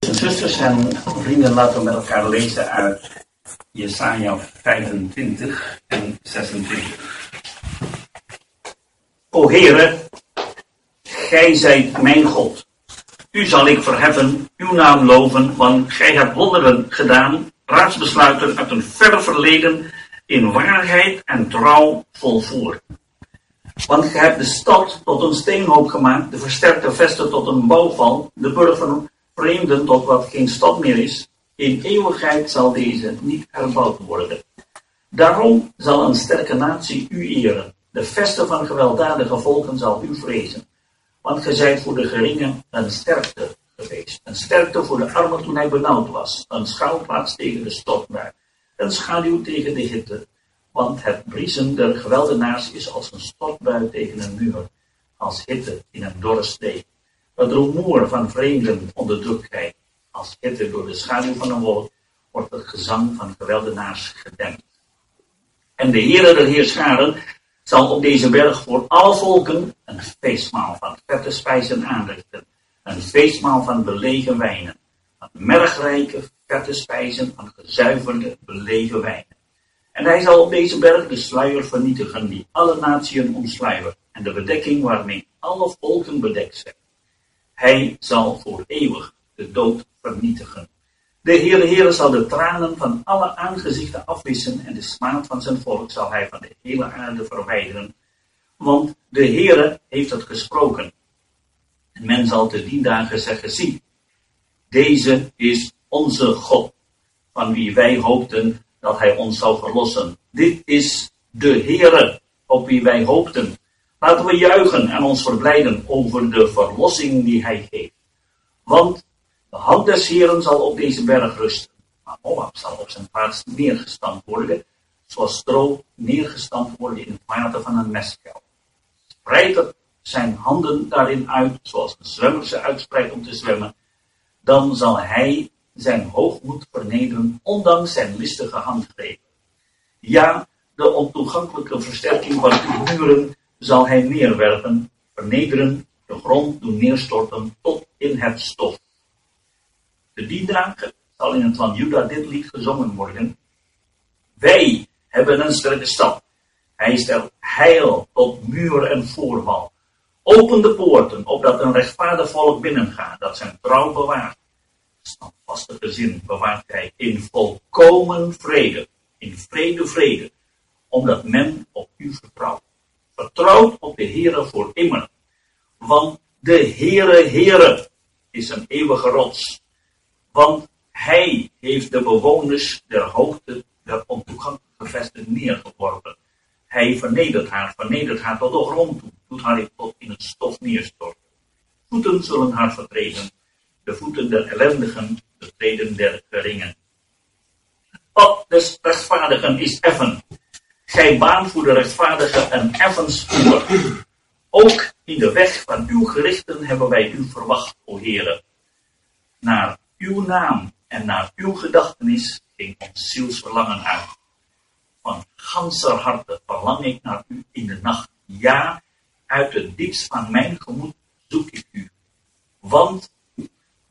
Zusters en vrienden, laten we met elkaar lezen uit Jesaja 25 en 26. O Heere, Gij zijt mijn God. U zal ik verheffen, uw naam loven, want Gij hebt wonderen gedaan, raadsbesluiten uit een verre verleden in waarheid en trouw volvoerd. Want gij hebt de stad tot een steenhoop gemaakt, de versterkte vesten tot een bouwval, de burg van vreemden tot wat geen stad meer is. In eeuwigheid zal deze niet herbouwd worden. Daarom zal een sterke natie u eren. De vesten van gewelddadige volken zal u vrezen. Want gij zijt voor de geringen een sterkte geweest. Een sterkte voor de armen toen hij benauwd was. Een schouwplaats tegen de stortbui. Een schaduw tegen de hitte. Want het briezen der geweldenaars is als een stortbui tegen een muur. Als hitte in een dorre steek. Het rumoer van vreemden onderdrukt hij. Als hitte door de schaduw van een wolk wordt het gezang van geweldenaars gedempt. En de Heere der Heerscharen zal op deze berg voor alle volken een feestmaal van vette spijzen aanrichten. Een feestmaal van belegen wijnen. Van mergrijke, vette spijzen van gezuiverde, belegen wijnen. En hij zal op deze berg de sluier vernietigen die alle natieën omsluiert. En de bedekking waarmee alle volken bedekt zijn. Hij zal voor eeuwig de dood vernietigen. De Heere Heere zal de tranen van alle aangezichten afwissen en de smaad van zijn volk zal hij van de hele aarde verwijderen. Want de Heere heeft het gesproken. En men zal te die dagen zeggen, zie, deze is onze God, van wie wij hoopten dat hij ons zou verlossen. Dit is de Heere, op wie wij hoopten. Laten we juichen en ons verblijden over de verlossing die hij geeft. Want de hand des Heren zal op deze berg rusten. Maar Moab zal op zijn plaats neergestampt worden, zoals stro neergestampt worden in het water van een mestkel. Spreidt zijn handen daarin uit, zoals een zwemmer ze uitspreidt om te zwemmen, dan zal hij zijn hoogmoed vernederen, ondanks zijn listige handgrepen. Ja, de ontoegankelijke versterking van uw muren zal hij neerwerpen, vernederen, de grond doen neerstorten tot in het stof. De die zal in het land Juda dit lied gezongen worden. Wij hebben een sterke stad. Hij stelt heil tot muur en voorwal. Open de poorten, opdat een rechtvaardig volk binnengaat, dat zijn trouw bewaart. Standvaste gezin bewaart hij in volkomen vrede, in vrede, vrede, omdat men op u vertrouwt. Vertrouwt op de Heere voor immer. Want de Heere, Heere is een eeuwige rots. Want hij heeft de bewoners der hoogte der ontoegankelijke vesten neergeworpen. Hij vernedert haar, vernedert haar tot de grond toe, doet haar tot in het stof neerstorten. Voeten zullen haar vertreden, de voeten der ellendigen, de treden der geringen. Pad des rechtvaardigen is effen, Gij baan voor de rechtvaardige een effen spoor. Ook in de weg van uw gerichten hebben wij u verwacht, o Heere. Naar uw naam en naar uw gedachtenis ging ons zielsverlangen uit. Van ganser harte verlang ik naar u in de nacht. Ja, uit het diepst van mijn gemoed zoek ik u. Want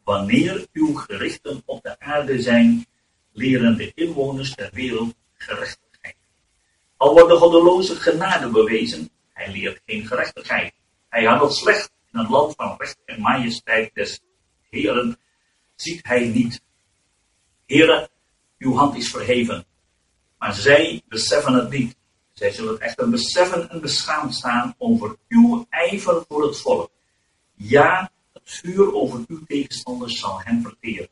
wanneer uw gerichten op de aarde zijn, leren de inwoners der wereld gerechtigheid. Al wordt de goddeloze genade bewezen, hij leert geen gerechtigheid. Hij handelt slecht in een land van recht en majesteit des Heren, ziet hij niet. Heren, uw hand is verheven, maar zij beseffen het niet. Zij zullen echter beseffen en beschaamd staan over uw ijver voor het volk. Ja, het vuur over uw tegenstanders zal hen verteren.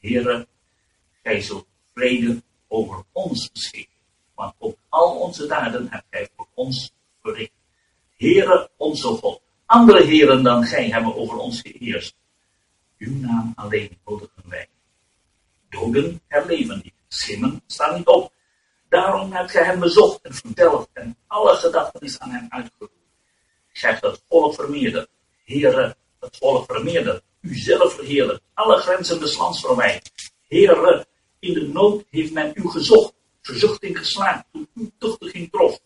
Heren, gij zult vrede over ons beschikken want op al onze daden hebt gij voor ons verricht. Heere onze God, andere heren dan gij hebben over ons geheerst. Uw naam alleen nodigen wij. Doden herleven niet, schimmen staan niet op. Daarom hebt gij hem bezocht en verteld en alle gedachten is aan hem uitgeroepen. Gij hebt het volk vermeerderd. Heere, het volk vermeerderd. U zelf verheerlijk. Alle grenzen des lands verwijd. Heere, in de nood heeft men u gezocht verzuchting geslaagd toen uw tuchtiging trof.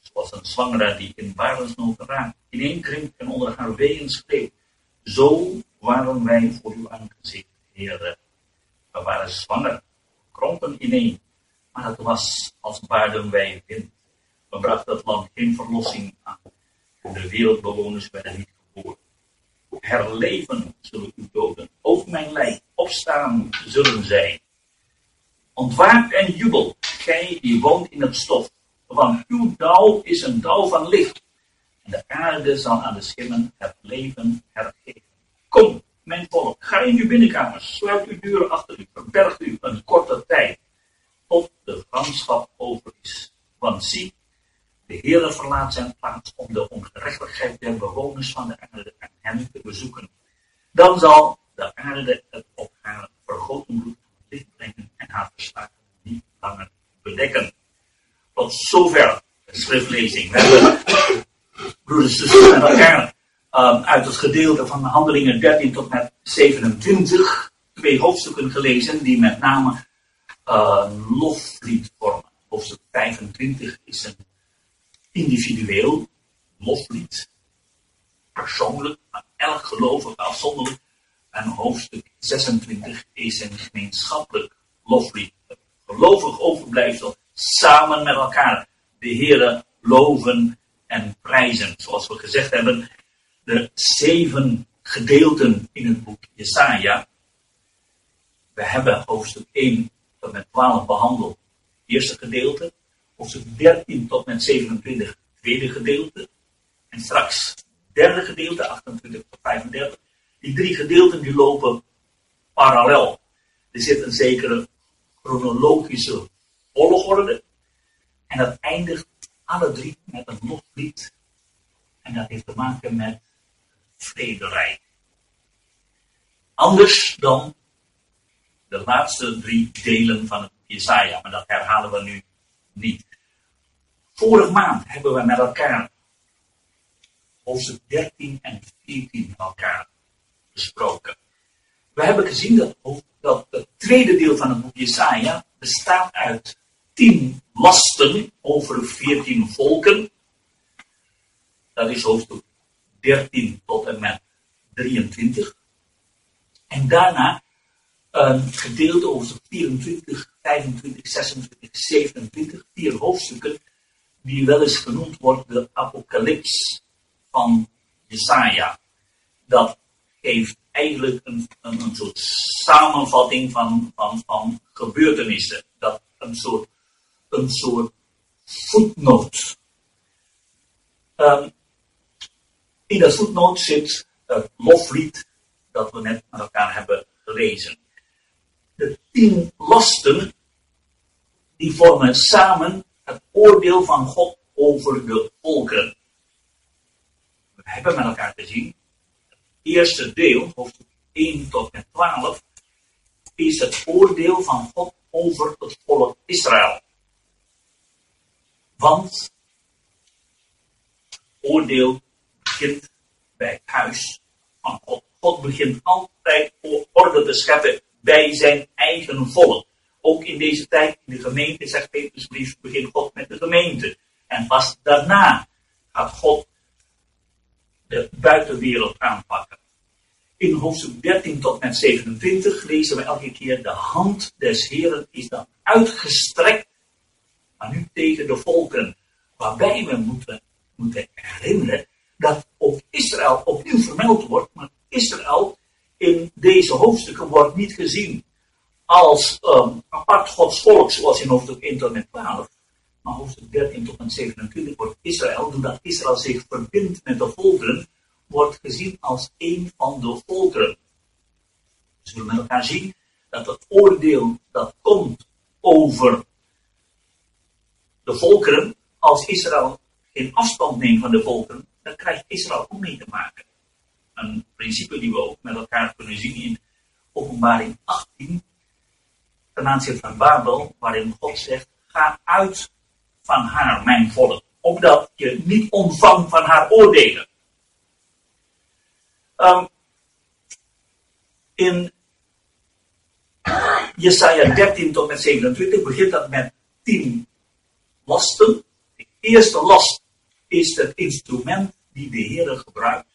Zoals een zwangere die in barensnood raakt, ineenkrimpt en onder haar ween schreeuwt. Zo waren wij voor uw aangezicht, Heer, we waren zwanger, krompen ineen, maar het was als baarden wij wind. We brachten het land geen verlossing aan. De wereldbewoners werden niet geboren. Herleven zullen u doden. Ook mijn lijk opstaan zullen zij. Ontwaak en jubel, gij die woont in het stof. Want uw dauw is een dauw van licht. En de aarde zal aan de schimmen het leven hergeven. Kom, mijn volk, ga in uw binnenkamers, sluit uw deuren achter u, verbergt u een korte tijd, tot de gramschap over is. Want zie, de Heer verlaat zijn plaats om de ongerechtigheid der bewoners van de aarde en hen te bezoeken. Dan zal de aarde het op haar vergoten bloed licht brengen en haar verslagen niet langer bedekken. Tot zover de schriftlezing. We hebben, broeders en zusters, met um, uit het gedeelte van Handelingen 13 tot met 27 twee hoofdstukken gelezen die met name uh, loflied vormen. Hoofdstuk 25 is een individueel loflied, persoonlijk, aan elk gelovige afzonderlijk. En hoofdstuk 26 is een gemeenschappelijk loflied. Gelovig overblijfsel samen met elkaar de Heeren loven en prijzen. Zoals we gezegd hebben, de zeven gedeelten in het boek Jesaja. We hebben hoofdstuk 1 tot met 12 behandeld, eerste gedeelte. Hoofdstuk 13 tot met 27, tweede gedeelte. En straks derde gedeelte, 28 tot 35. Die drie gedeelten die lopen parallel. Er zit een zekere chronologische volgorde. En dat eindigt alle drie met een loflied. En dat heeft te maken met vrederijk. Anders dan de laatste drie delen van het Jesaja, maar dat herhalen we nu niet. Vorige maand hebben we met elkaar hoofdstuk 13 en 14 met elkaar besproken. We hebben gezien dat, dat het tweede deel van het boek Jesaja bestaat uit tien lasten over veertien volken. Dat is hoofdstuk 13 tot en met 23. En daarna een gedeelte over 24, 25, 26, 27, vier hoofdstukken, die wel eens genoemd wordt de apocalyps van Jesaja. Dat geeft eigenlijk een, een, soort samenvatting van, van, van gebeurtenissen. Dat een soort, een soort footnote. Um, in dat voetnoot zit het loflied dat we net met elkaar hebben gelezen. De tien lasten, die vormen samen het oordeel van God over de volkeren. We hebben met elkaar gezien, eerste deel, hoofdstuk 1 tot en 12, is het oordeel van God over het volk Israël. Want oordeel begint bij het huis van God. God begint altijd orde te scheppen bij zijn eigen volk. Ook in deze tijd, in de gemeente, zegt Petrus begint God met de gemeente. En pas daarna gaat God de buitenwereld aanpakken. In hoofdstuk 13 tot met 27 lezen we elke keer: De hand des Heren is dan uitgestrekt, maar nu tegen de volken. Waarbij we moeten, moeten herinneren dat ook Israël opnieuw vermeld wordt, maar Israël in deze hoofdstukken wordt niet gezien als um, apart Gods volk, zoals in hoofdstuk 1 tot en 12. Maar hoofdstuk 13 tot en 27 wordt Israël, doordat Israël zich verbindt met de volkeren, wordt gezien als een van de volkeren. Dus we met elkaar zien dat het oordeel dat komt over de volkeren, als Israël geen afstand neemt van de volkeren, dan krijgt Israël ook mee te maken. Een principe die we ook met elkaar kunnen zien in openbaring 18, ten aanzien van Babel, waarin God zegt, ga uit van haar, mijn volk, opdat je niet ontvangt van haar oordelen. Um, in Jesaja 13 tot met 27 begint dat met 10 lasten. De eerste last is het instrument die de Heer gebruikt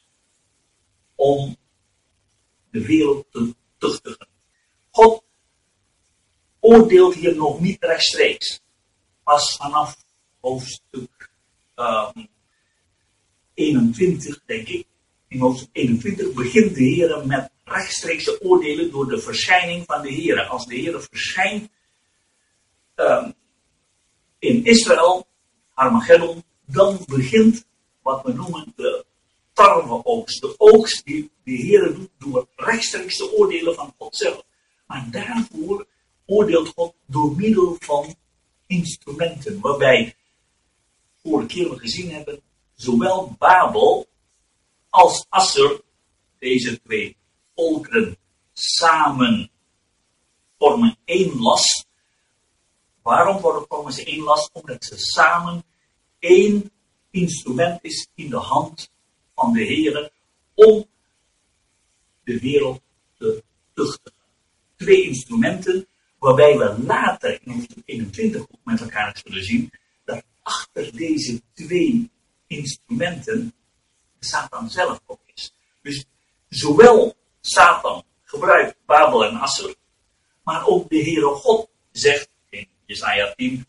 om de wereld te tuchtigen. oordeelt hier nog niet rechtstreeks. Pas vanaf hoofdstuk 21, ehm, denk ik. In hoofdstuk 21 begint de Heer met rechtstreekse oordelen door de verschijning van de Heer. Als de Heer verschijnt um, in Israël, Armageddon, dan begint wat we noemen de tarweoogst. De oogst die de Heer doet door rechtstreekse oordelen van God zelf. Maar daarvoor oordeelt God door middel van instrumenten, waarbij vorige keer we gezien hebben, zowel Babel als Asser, deze twee volkeren samen vormen één last. Waarom vormen ze één last? Omdat ze samen één instrument is in de hand van de Heer om de wereld te tuchtigen. Twee instrumenten waarbij we later in hoofdstuk 21 ook met elkaar zullen zien dat achter deze twee instrumenten Satan zelf ook is. Dus zowel Satan gebruikt Babel en Asser, maar ook de Heere God zegt in Jesaja 10,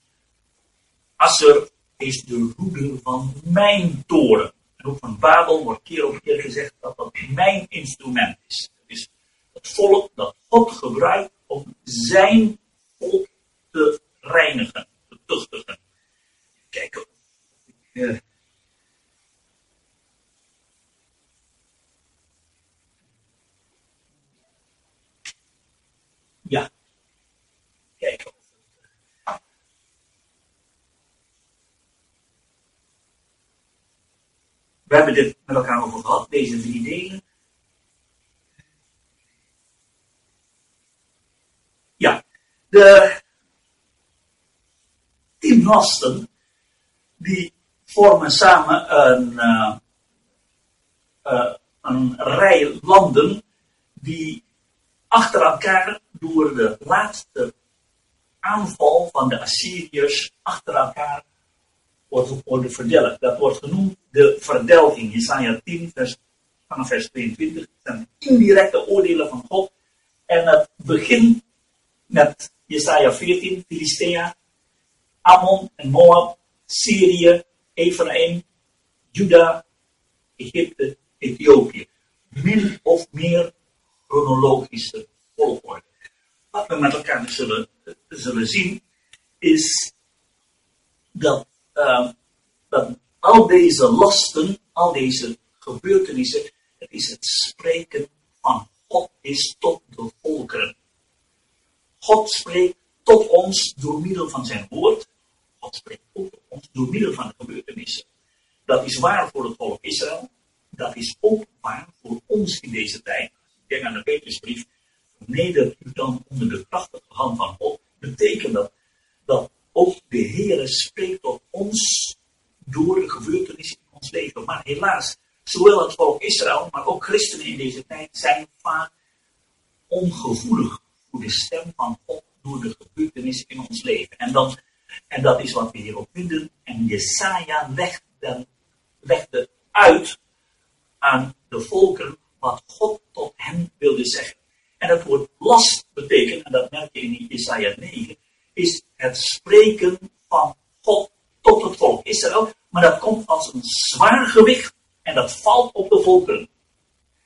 Asser is de roede van mijn toren. En ook van Babel wordt keer op keer gezegd dat dat mijn instrument is. Het is het volk dat God gebruikt om zijn volk te reinigen, te tuchtigen. Kijk, uh, ja. Kijk. We hebben dit met elkaar over gehad, deze drie delen. Ja, de tien lasten, die vormen samen een, uh, uh, een rij landen die achter elkaar door de laatste aanval van de Assyriërs achter elkaar worden verdelgd. Dat wordt genoemd de verdelging. Jesaja 10, vers, vanaf vers 22. Het zijn indirecte oordelen van God. En het begint met Jesaja 14, Filistea, Ammon en Moab, Syrië, Ephraim, Juda, Egypte, Ethiopië. Min of meer chronologische volgorde. Wat we met elkaar zullen, zullen zien, is dat, uh, dat al deze lasten, al deze gebeurtenissen, het is het spreken van God is tot de volkeren. God spreekt tot ons door middel van zijn woord. God spreekt ook tot ons door middel van de gebeurtenissen. Dat is waar voor het volk Israël. Dat is ook waar voor ons in deze tijd. Denk aan de Petrusbrief. Neder u dan onder de krachtige hand van God. Betekent dat dat ook de Heer spreekt tot ons door de gebeurtenissen in ons leven. Maar helaas, zowel het volk Israël, maar ook christenen in deze tijd zijn vaak ongevoelig voor de stem van God door de gebeurtenissen in ons leven. En, dan, en dat is wat we hierop vinden. En Jesaja legde, legde uit aan de volken wat God tot hen wilde zeggen. En het woord last betekent, en dat merk je in Jesaja 9, is het spreken van God tot het volk Israël. Maar dat komt als een zwaar gewicht en dat valt op de volkeren.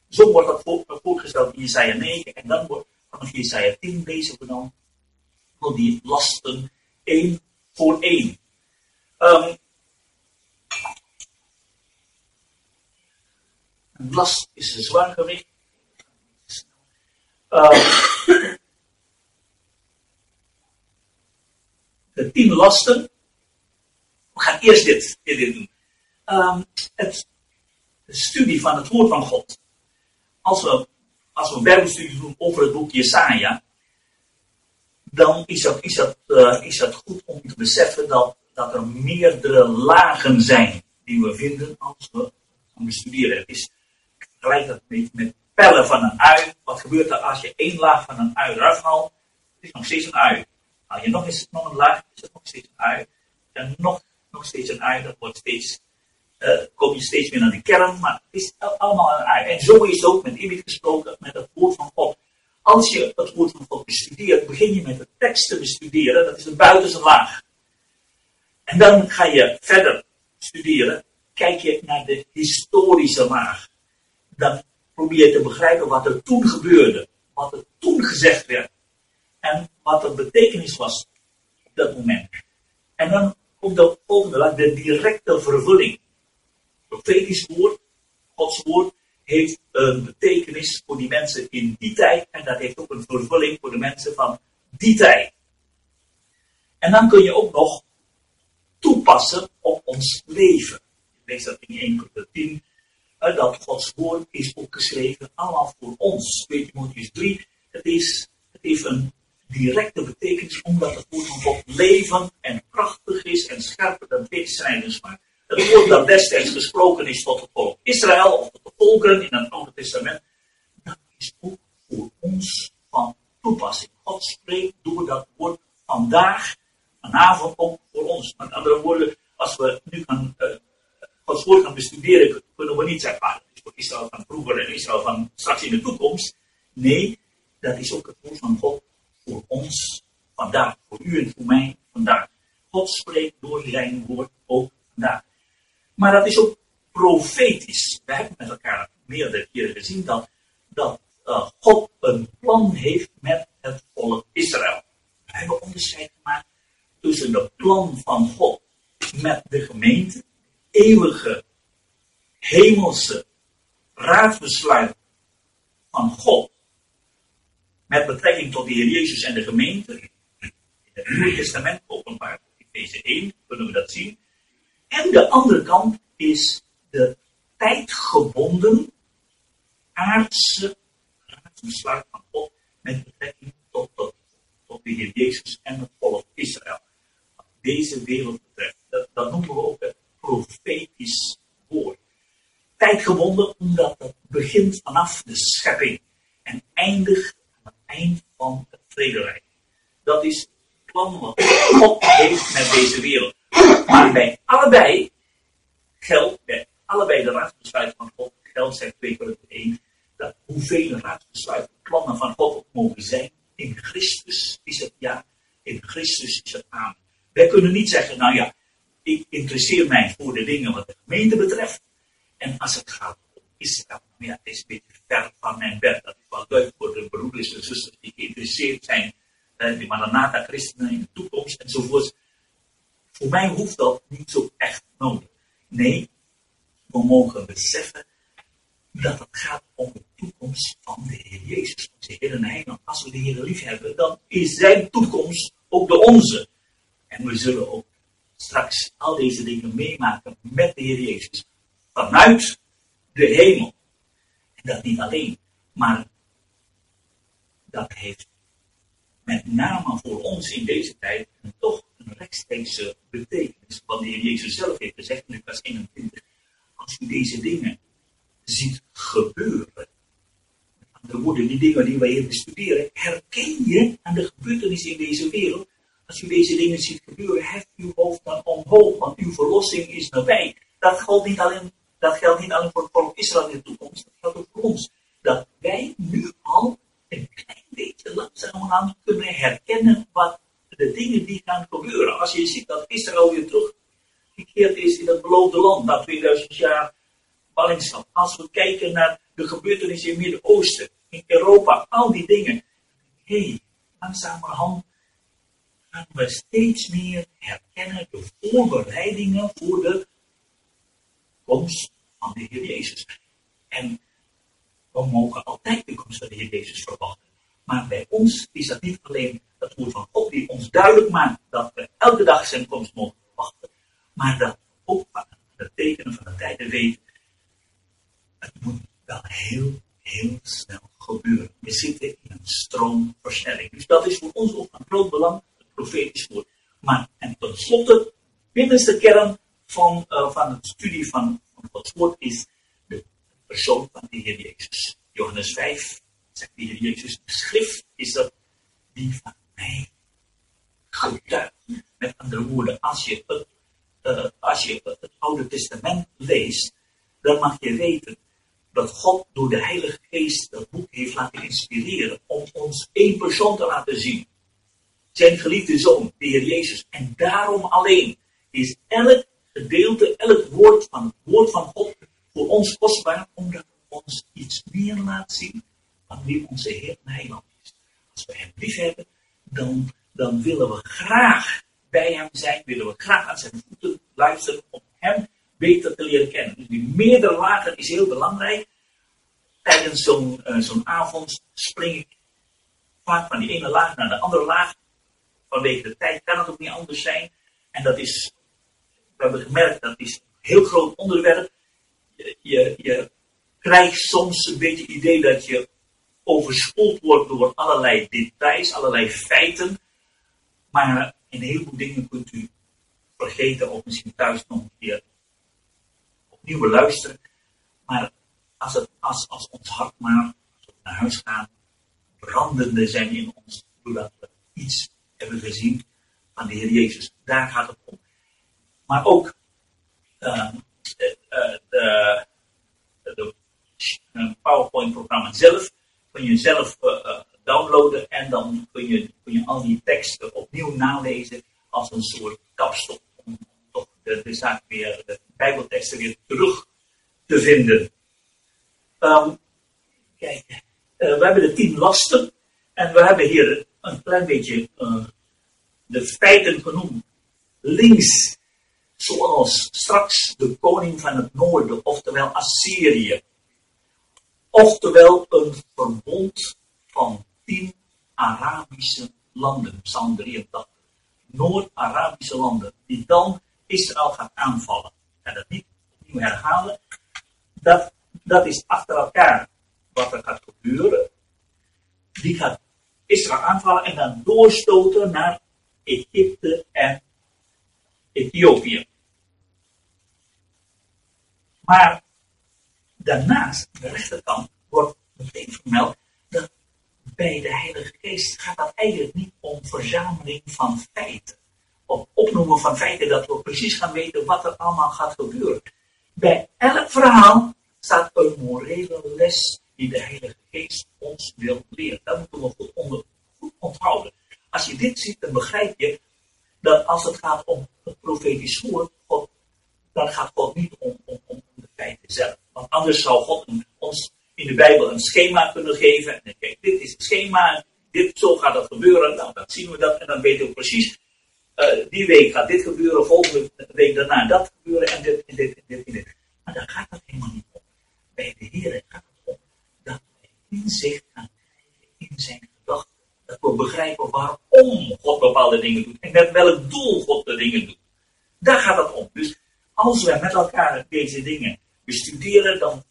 Zo wordt dat voorgesteld in Jesaja 9 en dan wordt vanaf Jesaja 10 lezen we dan van die lasten één voor één. Um, een last is een zwaar gewicht. Um, de tien lasten. We gaan eerst dit, dit doen. Um, het, de studie van het woord van God. Als we als we een bijbelstudie doen over het boek Jesaja, dan is dat, is, dat goed om te beseffen dat, dat er meerdere lagen zijn die we vinden als we gaan bestuderen. Het is gelijk dat met, met pellen van een ui. Wat gebeurt er als je één laag van een ui eraf haalt? Het is nog steeds een ui. Haal je nog eens nog een laag, is het nog steeds een ui. En nog, nog steeds een ui, dat wordt steeds uh, kom je steeds meer naar de kern, maar het is allemaal een ui. En zo is het ook met iemand gesproken, met het woord van God. Als je het woord van God bestudeert, begin je met de tekst te bestuderen. Dat is de buitenste laag. En dan ga je verder studeren. Kijk je naar de historische laag. Dan probeer je te begrijpen wat er toen gebeurde. Wat er toen gezegd werd. En wat de betekenis was op dat moment. En dan komt de volgende laag, de directe vervulling. Profetisch woord, Gods woord, heeft een betekenis voor die mensen in die tijd. En dat heeft ook een vervulling voor de mensen van die tijd. En dan kun je ook nog toepassen op ons leven. Je leest dat in 1 Corinthië 10, dat Gods woord is opgeschreven allemaal voor ons. 2 Timotheus 3, het, is, het heeft een directe betekenis omdat het woord van God levend en krachtig is en scherper dan tweesnijdend maar Het woord dat destijds gesproken is tot het volk Israël of tot de volkeren in het Oude Testament, dat is ook voor ons van toepassing. God spreekt door dat woord vandaag, vanavond ook voor ons. Met andere woorden, als we nu gaan, uh, woord gaan bestuderen, kunnen we niet zeggen, ah, is voor Israël van vroeger en Israël van straks in de toekomst. Nee, dat is ook het woord van God voor ons vandaag, voor u en voor mij vandaag. God spreekt door zijn woord ook vandaag. Maar dat is ook profetisch. We hebben met elkaar meerdere keren gezien dat, dat uh, God een plan heeft met het volk Israël. We hebben onderscheid gemaakt tussen de plan van God met de gemeente, eeuwige hemelse raadsbesluit van God met betrekking tot de Heer Jezus en de gemeente. In het Nieuwe Testament, openbaar, Efeze 1, kunnen we dat zien. En de andere kant is de tijdgebonden aardse besluit van God met betrekking tot, tot, de Heer Jezus en het volk Israël. Wat deze wereld betreft. Dat, noemen we ook het profetisch woord. Tijdgebonden omdat het begint vanaf de schepping en eindigt eind van het vrederijk. Dat is het plan wat God heeft met deze wereld. Maar bij allebei geldt, bij allebei de raadsbesluiten van God, geldt, zegt 2 Korinther 1, dat hoeveel raadsbesluiten, plannen van God ook mogen zijn, in Christus is het ja, in Christus is het amen. Wij kunnen niet zeggen, nou ja, ik interesseer mij voor de dingen wat de gemeente betreft. En als het gaat om Israël, nou ja, het is een beetje ver van mijn bed. Dat is wel leuk voor de broeders en zusters die geïnteresseerd zijn, eh, die Maranatha christenen in de toekomst enzovoort. Voor mij hoeft dat niet zo echt nodig. Nee, we mogen beseffen dat het gaat om de toekomst van de Heer Jezus, onze Heer en Heiland. Als we de Heer lief hebben, dan is zijn toekomst ook de onze. En we zullen ook straks al deze dingen meemaken met de Heer Jezus vanuit de hemel dat niet alleen, maar dat heeft met name voor ons in deze tijd toch een rechtstreekse betekenis. Wat de Heer Jezus zelf heeft gezegd in vers 21. Als u deze dingen ziet gebeuren, andere woorden, die dingen die wij hier bestuderen, herken je aan de gebeurtenissen in deze wereld. Als u deze dingen ziet gebeuren, heft uw hoofd dan omhoog, want uw verlossing is nabij. Dat geldt niet alleen dat geldt niet alleen voor het volk Israël in de toekomst, dat geldt ook voor ons. Dat wij nu al een klein beetje langzamerhand kunnen herkennen wat de dingen die gaan gebeuren. Als je ziet dat Israël weer teruggekeerd is in het beloofde land na 2000 jaar ballingschap. Als we kijken naar de gebeurtenissen in het Midden-Oosten, in Europa, al die dingen. Hé, hey, langzamerhand gaan we steeds meer herkennen de voorbereidingen voor de komst van de Heer Jezus. En we mogen altijd de komst van de Heer Jezus verwachten. Maar bij ons is dat niet alleen het woord van God die ons duidelijk maakt dat we elke dag zijn komst mogen verwachten. Maar dat ook de tekenen van de tijden weten. Het moet wel heel, heel snel gebeuren. We zitten in een stroomversnelling. Dus dat is voor ons ook van groot belang, het profetisch woord. Maar, en tenslotte, binnenste kern van, uh, van het studie van, van Gods woord is de persoon van de Heer Jezus. Johannes 5 zegt de Heer Jezus, de schrift is dat die van mij getuigt. Met andere woorden, als je het, het Oude Testament leest, dan mag je weten dat God door de Heilige Geest dat boek heeft laten inspireren om ons één persoon te laten zien. Zijn geliefde zoon, de Heer Jezus. En daarom alleen is elk gedeelte, elk woord van het woord van God voor ons kostbaar, omdat het ons iets meer laat zien wie onze Heer en Heiland is. Als we Hem lief hebben, dan, dan willen we graag bij Hem zijn, willen we graag aan zijn voeten luisteren om Hem beter te leren kennen. Dus die meerdere lagen is heel belangrijk. Tijdens zo'n uh, zo'n avond spring ik vaak van die ene laag naar de andere laag. Vanwege de tijd kan het ook niet anders zijn. En dat is, we hebben gemerkt, dat is een heel groot onderwerp. Je, je, je krijgt soms een beetje het idee dat je overspoeld wordt door allerlei details, allerlei feiten. Maar een heleboel dingen kunt u vergeten of misschien thuis nog een keer opnieuw beluisteren. Maar als, het, als, als ons hart maar naar huis gaan, brandende zijn in ons, doordat we iets hebben gezien van de Heer Jezus. Daar gaat het om. Maar ook uh, de, de, de, PowerPoint-programma zelf kun je zelf uh, downloaden en dan kun je, kun je al die teksten opnieuw nalezen als een soort kapstok. Om toch de, zaak weer, de Bijbelteksten weer terug te vinden. Um, kijk, uh, we hebben de tien lasten en we hebben hier een klein beetje de feiten genoemd. Links, zoals straks de koning van het noorden, oftewel Assyrië. Oftewel een verbond van tien Arabische landen, Psalm 83. Noord-Arabische landen, die dan Israël gaat aanvallen. Ga dat niet opnieuw herhalen. Dat, dat is achter elkaar wat er gaat gebeuren. Die gaat Israël aanvallen en dan doorstoten naar Egypte en Ethiopië. Maar daarnaast, de rechterkant, wordt meteen vermeld dat bij de Heilige Geest gaat dat eigenlijk niet om verzameling van feiten. Of opnoemen van feiten dat we precies gaan weten wat er allemaal gaat gebeuren. Bij elk verhaal staat een morele les die de Heilige Geest ons wil leren. Dat moeten we goed, onder, goed onthouden. Als je dit ziet, dan begrijp je dat als het gaat om het profetisch woord, dan gaat God niet om, om, om zelf. Want anders zou God ons in de Bijbel een schema kunnen geven. En kijk, dit is het schema, dit, zo gaat dat gebeuren. Nou, dan zien we dat en dan weten we precies, uh, die week gaat dit gebeuren, volgende week daarna dat gebeuren en dit en dit en dit en dit. Maar daar gaat het helemaal niet om. Bij de Heer gaat het om dat wij inzicht gaan in zijn gedachten. Dat we begrijpen waarom God bepaalde dingen doet en met welk doel God de dingen doet. Daar gaat het om. Dus als wij met elkaar deze dingen bestuderen, dan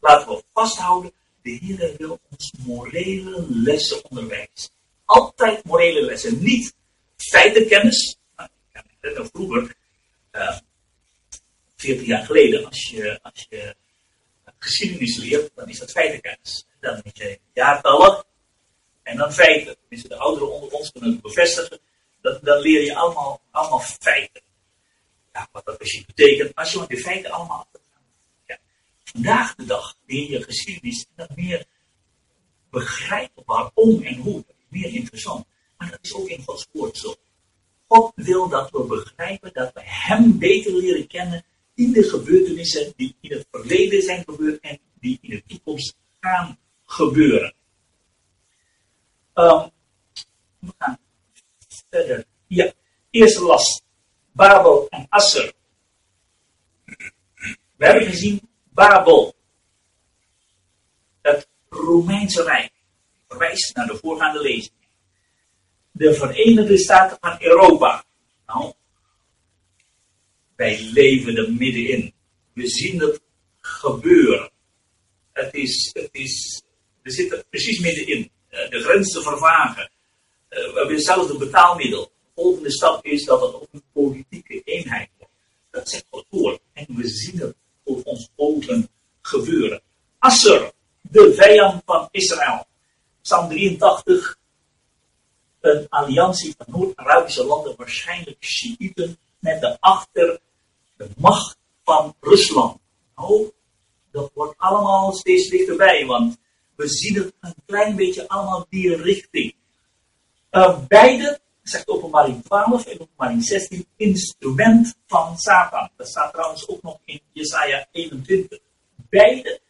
laten we vasthouden, de Heer wil ons morele lessen onderwijzen. Altijd morele lessen. Niet feitenkennis. Nou, ik herinner vroeger, uh, 40 jaar geleden, als je, als je geschiedenis leert, dan is dat feitenkennis. Dan moet je jaartallen en dan feiten. Tenminste, de ouderen onder ons kunnen het bevestigen. Dan, dan leer je allemaal, allemaal feiten. Ja, wat dat precies betekent, als je de feiten allemaal ja. Vandaag de dag leer je geschiedenis en dat meer begrijpen waarom en hoe. Dat is meer interessant. Maar dat is ook in Gods woord zo. God wil dat we begrijpen dat we Hem beter leren kennen in de gebeurtenissen die in het verleden zijn gebeurd en die in de toekomst gaan gebeuren. Um, we gaan verder. Ja, eerste last. Babel en Asser. We hebben gezien Babel. Het Romeinse Rijk. Verwijst naar de voorgaande lezing. De Verenigde Staten van Europa. Nou, wij leven er middenin. We zien het gebeuren. Het is, het is, we zitten precies middenin. Eh, de grenzen vervagen. Eh, we hebben hetzelfde betaalmiddel. De volgende stap is dat het ook een politieke eenheid wordt. Dat zegt God voor. En we zien het voor ons ogen gebeuren. Asser, de vijand van Israël. Psalm 83. Een alliantie van Noord-Arabische landen, waarschijnlijk Shiiten, met de achter de macht van Rusland. Nou, dat wordt allemaal steeds dichterbij, want we zien het een klein beetje allemaal die richting. Uh, beide, zegt openbaring 12 en openbaring 16, instrument van Satan. Dat staat trouwens ook nog in Jesaja 21. Beide.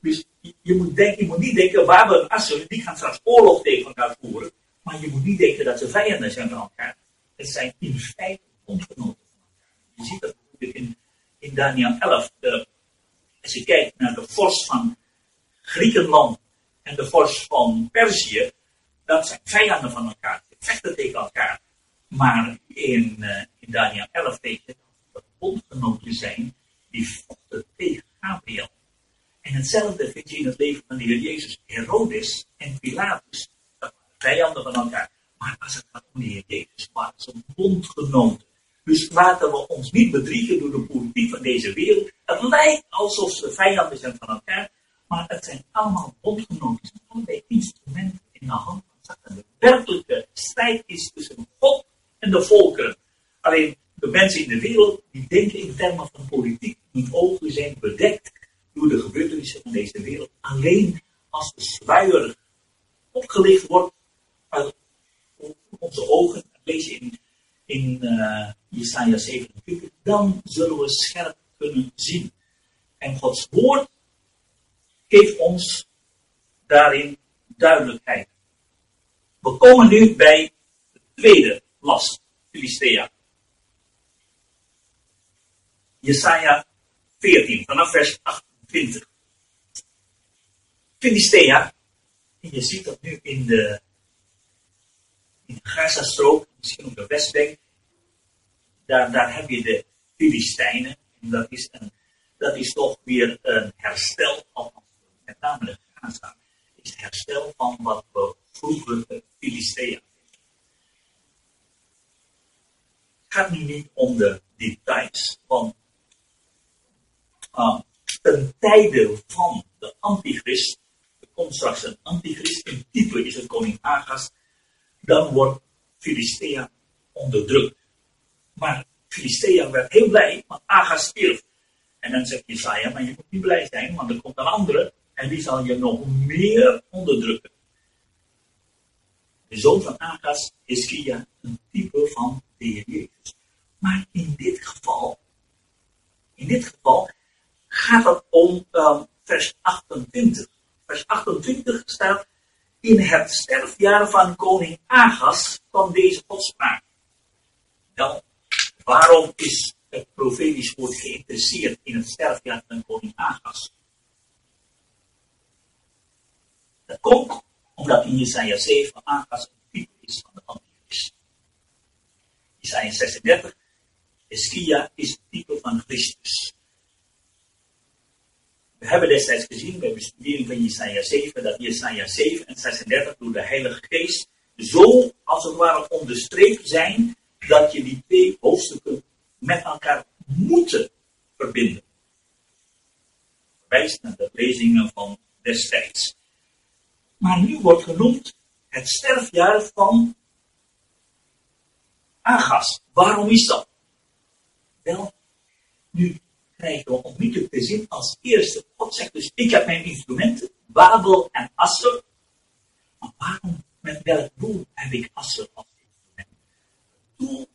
Dus je moet, denken, je moet niet denken, waar we Assur, die gaan straks oorlog tegen elkaar voeren. Maar je moet niet denken dat ze vijanden zijn van elkaar. Het zijn in feite bondgenoten van elkaar. Je ziet dat in, in Daniel 11. De, als je kijkt naar de vorst van Griekenland en de vorst van Perzië, dat zijn vijanden van elkaar. Vechten tegen elkaar. Maar in, uh, in Daniel 11 weet je dat bondgenoten zijn die vochten tegen Gabriel. En hetzelfde vind je in het leven van de Heer Jezus. Herodes en Pilatus, dat waren vijanden van elkaar. Maar als het gaat om de Heer Jezus, waren ze bondgenoten. Dus laten we ons niet bedriegen door de politiek van deze wereld. Het lijkt alsof ze vijanden zijn van elkaar, maar het zijn allemaal bondgenoten. Het zijn allebei instrumenten in de hand van Satan. De werkelijke strijd is tussen God en de volkeren. Alleen de mensen in de wereld die denken in termen van politiek. Hun ogen zijn bedekt door de gebeurtenissen van deze wereld. Alleen als de sluier opgelicht wordt uit onze ogen, lees je in, in uh, Jesaja 27, dan zullen we scherp kunnen zien. En Gods woord geeft ons daarin duidelijkheid. We komen nu bij de tweede last, Filistea. Jesaja 14, vanaf vers 28. Filistea, en je ziet dat nu in de, in de Gaza-strook, misschien op de Westbank, daar, daar heb je de Filistijnen. En dat is, een, dat is toch weer een herstel, althans met name de Gaza, is het herstel van wat we vroeger de Filistea Het gaat nu niet om de details, want uh, ten tijde van de antichrist, er komt straks een antichrist, in type is het koning Agas, dan wordt Filistea onderdrukt. Maar Filistea werd heel blij, want Agas stierf. En dan zegt Jesaja, maar je moet niet blij zijn, want er komt een andere en die zal je nog meer onderdrukken. De zoon van Agas is Kia een type van de Heer Jezus. Maar in dit geval, in dit geval gaat het om um, vers 28. Vers 28 staat, in het sterfjaar van koning Agas kwam deze godspraak. Wel, waarom is het profetisch woord geïnteresseerd in het sterfjaar van koning Agas? Dat komt omdat in Jesaja 7 Agas een type is van de antichrist. Jesaja 36, Eskia is het type van Christus. We hebben destijds gezien bij bestudering van Jesaja 7 dat Jesaja 7 en 36 door de Heilige Geest zo als het ware onderstreept zijn dat je die twee hoofdstukken met elkaar moeten verbinden. Wijst naar de lezingen van destijds. Maar nu wordt genoemd het sterfjaar van Agas. Waarom is dat? Wel, nu krijgen we onmiddellijk te zien als eerste. God zegt dus, ik heb mijn instrumenten, Babel en Asser. Maar waarom, met welk doel heb ik Asser als instrument? Het doel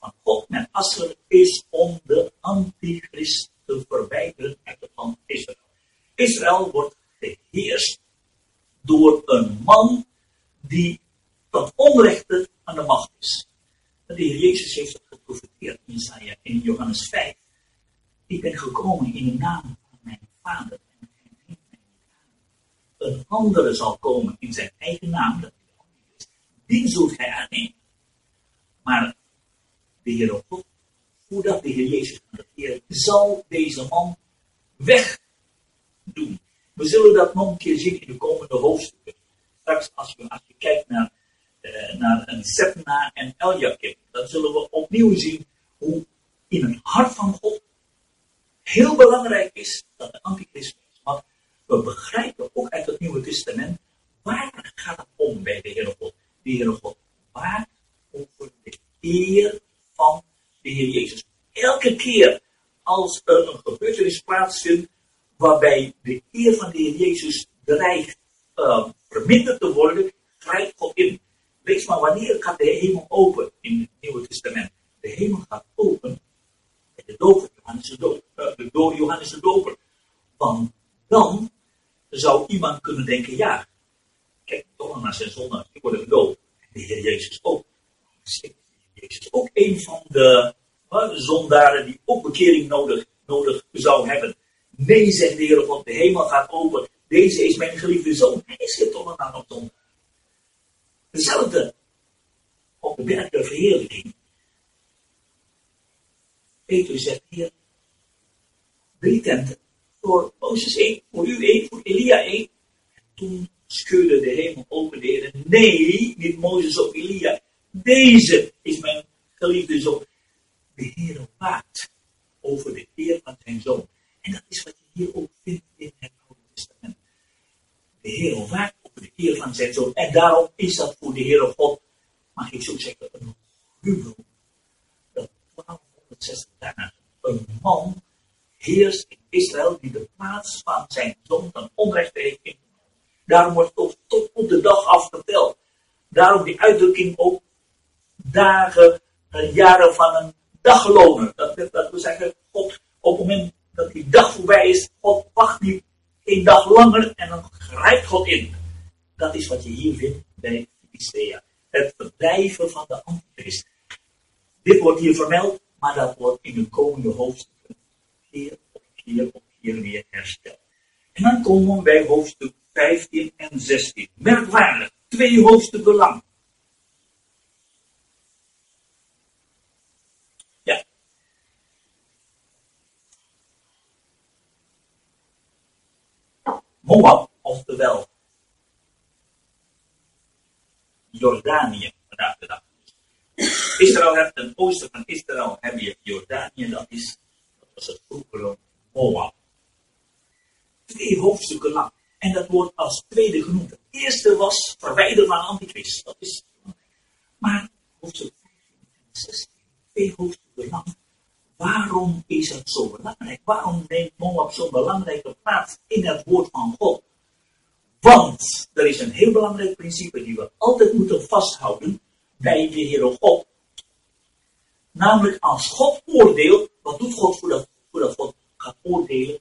van God met Asser is om de antichrist te verwijderen uit het land Israël. Israël wordt geheerst door een man die van onrechte aan de macht is. De Heer Jezus heeft het geprofiteerd in Isaiah in Johannes 5. Ik ben gekomen in de naam van mijn vader en hij aan. Een andere zal komen in zijn eigen naam, dat is die zult hij aannemen. Maar de Heer God, voordat de Heer Jezus gaat regeren, zal deze man wegdoen. We zullen dat nog een keer zien in de komende hoofdstukken. Straks als je, als je kijkt naar, uh, naar een Sepna en Eljakim, dan zullen we opnieuw zien hoe in het hart van God heel belangrijk is dat de antichrist is. Want we begrijpen ook uit het Nieuwe Testament, waar gaat het om bij de Heere God? De Heere God waakt over de eer van de Heer Jezus. Elke keer als er een gebeurtenis plaatsvindt waarbij de eer van de Heer Jezus dreigt uh, verminderd te worden, grijpt God in. Lees maar, wanneer gaat de hemel open in het Nieuwe Testament? De hemel gaat open bij de doper, Johannes de, doper, uh, de Johannes de. Want dan zou iemand kunnen denken, ja, kijk toch naar zijn zonde, ik word gedoopt. De Heer Jezus ook. De Heer Jezus ook een van de uh, zondaren die ook bekering nodig, nodig zou hebben. Nee, zegt de Heer God, de hemel gaat open. Deze is mijn geliefde zoon. Hij is hier toch nog op zondag. Hetzelfde op de berg der verheerlijking. Petrus zegt hier, drie tenten. Voor Mozes één, voor u één, voor Elia één. En toen scheurde de hemel open, de Heer. Nee, niet Mozes of Elia. Deze is mijn geliefde zoon. De Heer waakt over de eer van zijn zoon. En dat is wat je hier ook vindt in het Oude Testament. De Heer waakt over de eer van zijn zoon. En daarom is dat voor de Heer God, mag ik zo zeggen, een gruwel. Dat 1260 dagen een man heerst in Israël die de plaats van zijn zoon ten onrechte heeft. Daarom wordt het tot op de dag af verteld. Daarom die uitdrukking ook dagen, jaren van een dagloner. Dat, dat wil zeggen, God op het moment dat die dag voorbij is, God wacht niet een dag langer en dan grijpt God in. Dat is wat je hier vindt bij Isaiah. Het verblijven van de antichrist. Dit wordt hier vermeld, maar dat wordt in de komende hoofdstukken keer op keer op keer weer hersteld. En dan komen we bij hoofdstuk 15 en 16. Merkwaardig, twee hoofdstukken lang. Moab, oftewel Jordanië vandaag de dag. Israël heeft ten oosten van Israël heb je Jordanië, dat, is, dat was het vroegere Moab. Twee hoofdstukken lang. En dat wordt als tweede genoemd. Het eerste was verwijderen van Antichrist. Dat is, maar hoofdstuk 15 en 16, twee hoofdstukken lang. Waarom is het zo belangrijk? Waarom neemt Moab zo'n belangrijke plaats in het woord van God? Want er is een heel belangrijk principe die we altijd moeten vasthouden bij de Heere God. Namelijk als God oordeelt, wat doet God voordat, voordat God gaat oordelen?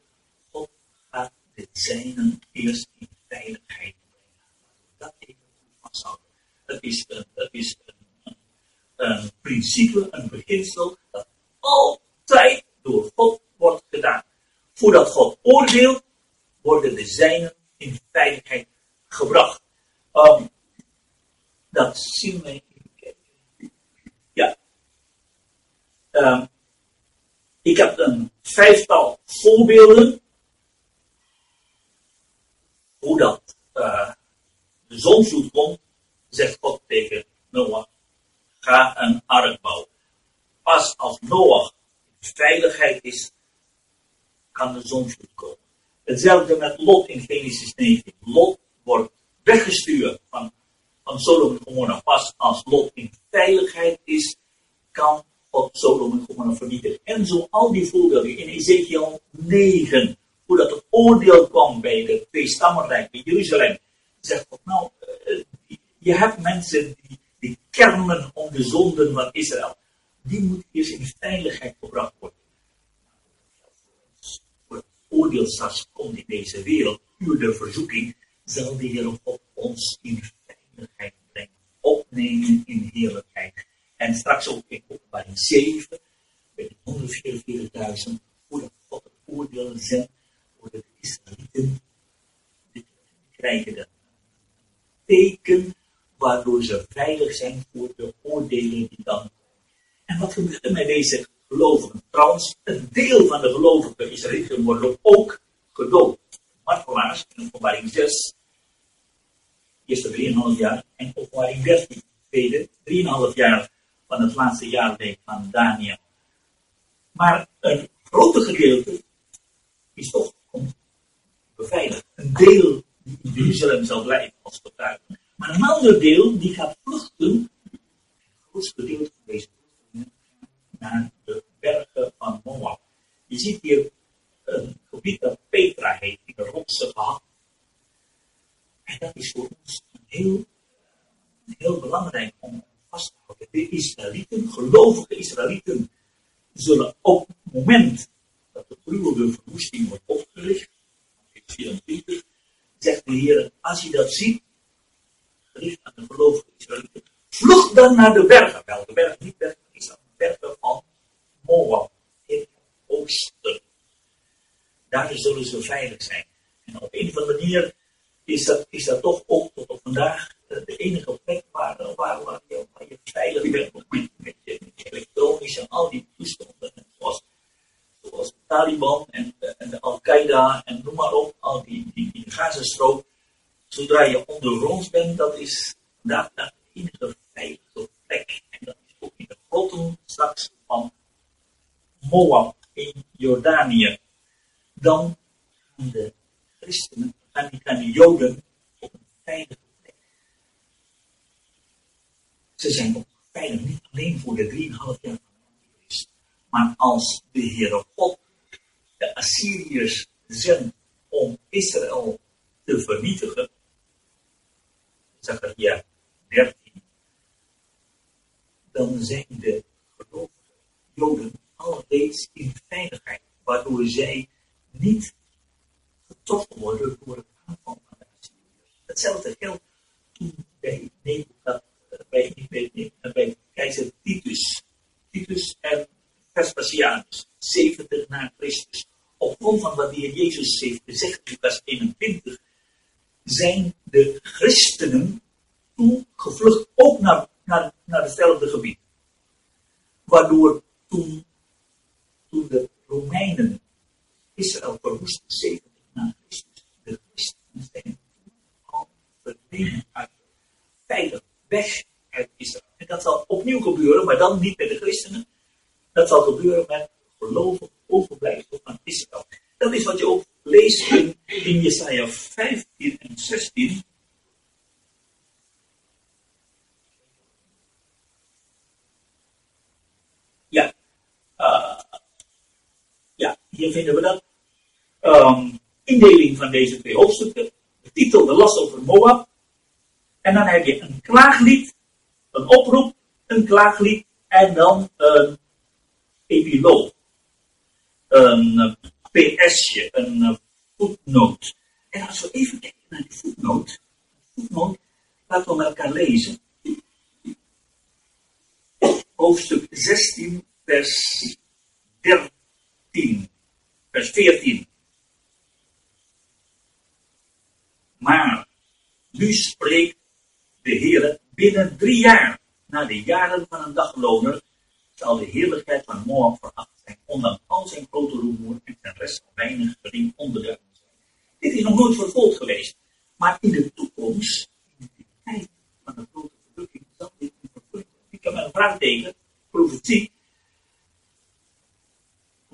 God gaat de zijnen eerst in veiligheid brengen. Dat even vasthouden. Dat is, een, is een, een principe, een beginsel, dat altijd door God wordt gedaan. Voordat God oordeelt, worden de zijnen in veiligheid gebracht. Um, dat zien we. Ja. Um, ik heb een vijftal voorbeelden hoe dat uh, de zonvloed komt, zegt God tegen Noach, ga een ark bouwen. Pas als Noach in veiligheid is, kan de zonvloed komen. Hetzelfde met Lot in Genesis 19. Lot wordt weggestuurd van, van Sodom en Gomorra. Pas als Lot in veiligheid is, kan God Sodom en Gomorra vernietigen. En zo al die voorbeelden in Ezekiel 9. Hoe dat het oordeel kwam bij de twee stammenrijk in Jeruzalem. Zegt God, nou, eh, je hebt mensen die, die kermen om de zonden van Israël. Die moeten eerst in veiligheid gebracht worden oordeel straks komt in deze wereld, uur de verzoeking, zal de Heer God ons in veiligheid brengen, opnemen in heerlijkheid. En straks ook in openbaring 7, bij de 144.000, voordat God het oordeel zendt, worden de Israëlieten, die krijgen de teken waardoor ze veilig zijn voor de oordelen die dan En wat gebeurt er met deze gelovigen. Trouwens, een deel van de gelovigen Israëlieten worden ook gedood. Martelaars in openbaring 6, eerste 3,5 jaar, en openbaring 13, tweede 3,5 jaar van het laatste jaarweek van Daniel. Maar een grote gedeelte is toch beveiligd. Een deel die in Jeruzalem zal blijven als getuige. Maar een ander deel die gaat vluchten, het grootste gedeelte van deze naar de bergen van Moab. Je ziet hier een gebied dat Petra heet, in de rotse gehad. En dat is voor ons heel, heel belangrijk om vast te houden. De Israëlieten, gelovige Israëlieten, zullen op het moment dat de gruwelijke verwoesting wordt opgericht, 24, zegt de Heer, als je dat ziet, gericht aan de gelovige Israëlieten, vlucht dan naar de bergen. Bergen? Niet bergen, dat de bergen van Moab, in het oosten. Daar zullen ze veilig zijn. En op een of andere manier is dat, is dat toch ook tot op vandaag eh, de enige plek waar, waar, waar, je, waar je veilig bent met, met, je, elektronische al die toestanden. Zoals, zoals de Taliban en, en de Al-Qaeda en noem maar op, al die, die, die Gazastrook. Zodra je ondergronds bent, dat is daar, de enige veilige plek. Grotten straks van Moab in Jordanië. Dan gaan de christenen, gaan die, gaan de joden op een veilige plek. Ze zijn ook veilig niet alleen voor de 3,5 jaar van de maar als de Heere God de Assyriërs zendt om Israël te vernietigen, Zachariah 13, dan zijn de gelovige Joden alreeds in veiligheid, waardoor zij niet getroffen worden door het aanval van de Assyriërs. Hetzelfde geldt toen bij, Nebuchadnezzar, bij, bij, bij keizer Titus. Titus en Vespasianus, 70 na Christus. Op grond van wat de Heer Jezus heeft gezegd in vers 21, zijn de christenen toen gevlucht ook naar, naar, naar hetzelfde gebied. Waardoor toen, toen de Romeinen Israël verwoesten 70 na Christus, de christenen zijn al verdwenen uit veilig weg uit Israël. En dat zal opnieuw gebeuren, maar dan niet met de christenen. Dat zal gebeuren met gelovig overblijfsel van Israël. Dat is wat je ook leest in, in Jesaja 15 en 16. Ja, uh, ja, hier vinden we dat. Um, indeling van deze twee hoofdstukken. De titel De last over Moab. En dan heb je een klaaglied, een oproep, een klaaglied en dan een epiloog. Een PSje, een voetnoot. En als we even kijken naar die voetnoot, laten we elkaar lezen. Hoofdstuk 16, vers 13, vers 14. Maar nu spreekt de Heer binnen drie jaar, na de jaren van een dagloner, zal de heerlijkheid van Moab veracht zijn, ondanks al zijn grote rumoer en zijn rest weinig gering onderduikend zijn. Dit is nog nooit vervolgd geweest, maar in de toekomst, in de tijd van de grote verdrukking, zal dit vervuld Ik heb een vraagteken, profetie,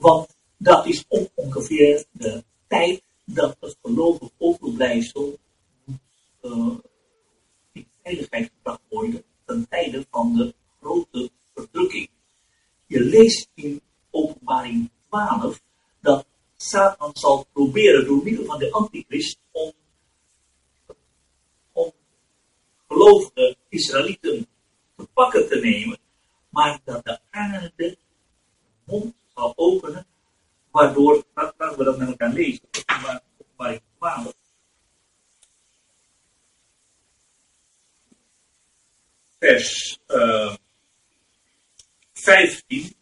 want dat is ongeveer de tijd dat het gelovig overblijfsel uh, in veiligheid gebracht worden ten tijde van de grote verdrukking. Je leest in openbaring 12 dat Satan zal proberen door middel van de antichrist om, om gelovige Israëlieten te pakken te nemen, maar dat de aarde de mond zal openen, waardoor, laten we dat met elkaar lezen, openbaring 12. Vers uh, 15.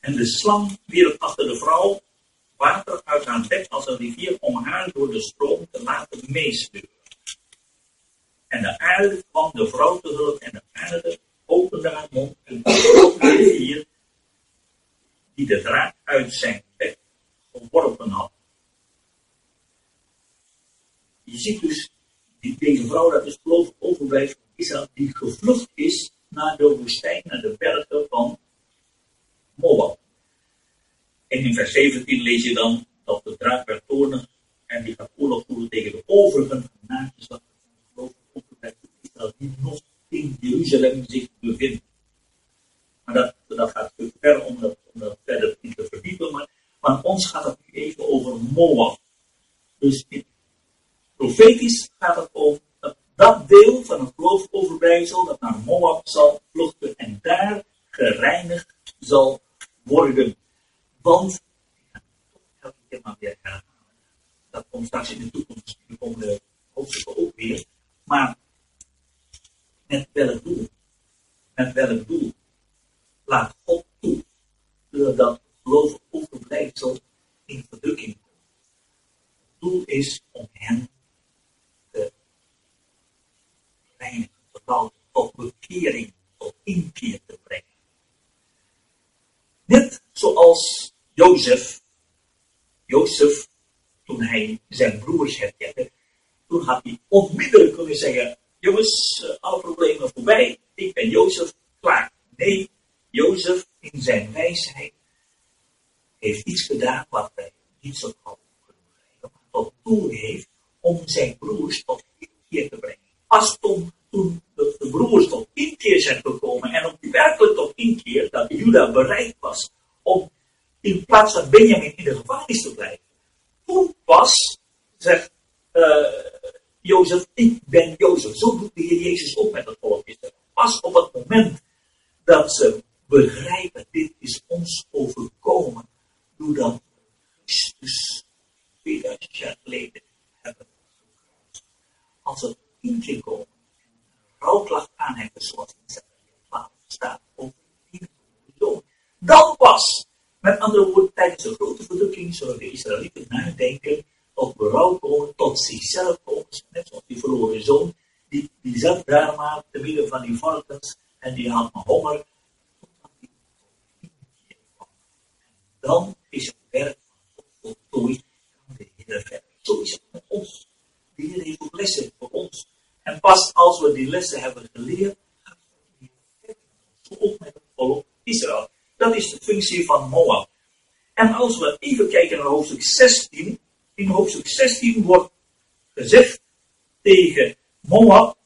En de slang wierp achter de vrouw water uit haar bek als een rivier om haar door de stroom te laten meesturen. En de aarde kwam de vrouw te hulp en de aarde opende haar mond en de rivier die de draak uit zijn bek geworpen had. Je ziet dus die, deze vrouw, dat is geloof overblijft van Israël, die gevlucht is naar de woestijn, naar de bergen van Moab. En in vers 17 lees je dan dat de draak werd toornig en die gaat oorlog voeren tegen de overige naadjes dat nog in Jeruzalem zich bevindt. Maar dat, dat gaat ver om dat, om dat verder in te verdiepen. Maar, maar ons gaat het nu even over Moab. Dus profetisch gaat het om dat, deel van het geloofoverblijfsel dat naar Moab zal vluchten en daar gereinigd zal worden. Want, elke keer maar weer herhalen, dat komt straks in de toekomst, in de komende hoofdstukken ook weer. Maar met welk doel? Met welk doel? Laat God toe dat geloof overblijfsel in verdrukking komt. Het doel is om hen te reinigen, tot bekering, tot inkeer te brengen. Net zoals Jozef, Jozef, toen hij zijn broers herkende, toen had hij onmiddellijk kunnen zeggen, jongens, eh, alle problemen voorbij, ik ben Jozef, klaar. Nee, Jozef in zijn wijsheid heeft iets gedaan wat wij niet zo gauw kunnen begrijpen, maar tot doel heeft om zijn broers tot inkeer te brengen. Pas toen, toen de, broers tot inkeer zijn gekomen en ook werkelijk tot inkeer, dat Juda bereid was om in plaats van Benjamin in de gevangenis te blijven. Toen pas zegt uh, Jozef, ik ben Jozef. Zo doet de Heer Jezus ook met het volk Israël. Pas op het moment dat ze begrijpen, dit is ons overkomen, doordat Christus 2000 jaar geleden hebben Als het komen en rouwklacht aan hebben, zoals in 12 staat, over de zoon, dan pas, met andere woorden, tijdens de grote verdrukking zullen de Israëlieten nadenken tot berouw komen, tot zichzelf komen, net zoals die verloren zoon, die, die zat daar maar te midden van die varkens en die had honger. Dan is het werk van God voltooid, de Heer verder. Zo is het met ons. De heeft ook lessen voor ons. En pas als we die lessen hebben geleerd, gaan we verder. Ook met het volk Israël. Dat is de functie van Moab. En als we even kijken naar hoofdstuk 16, in hoofdstuk 16 wordt gezegd tegen Moab,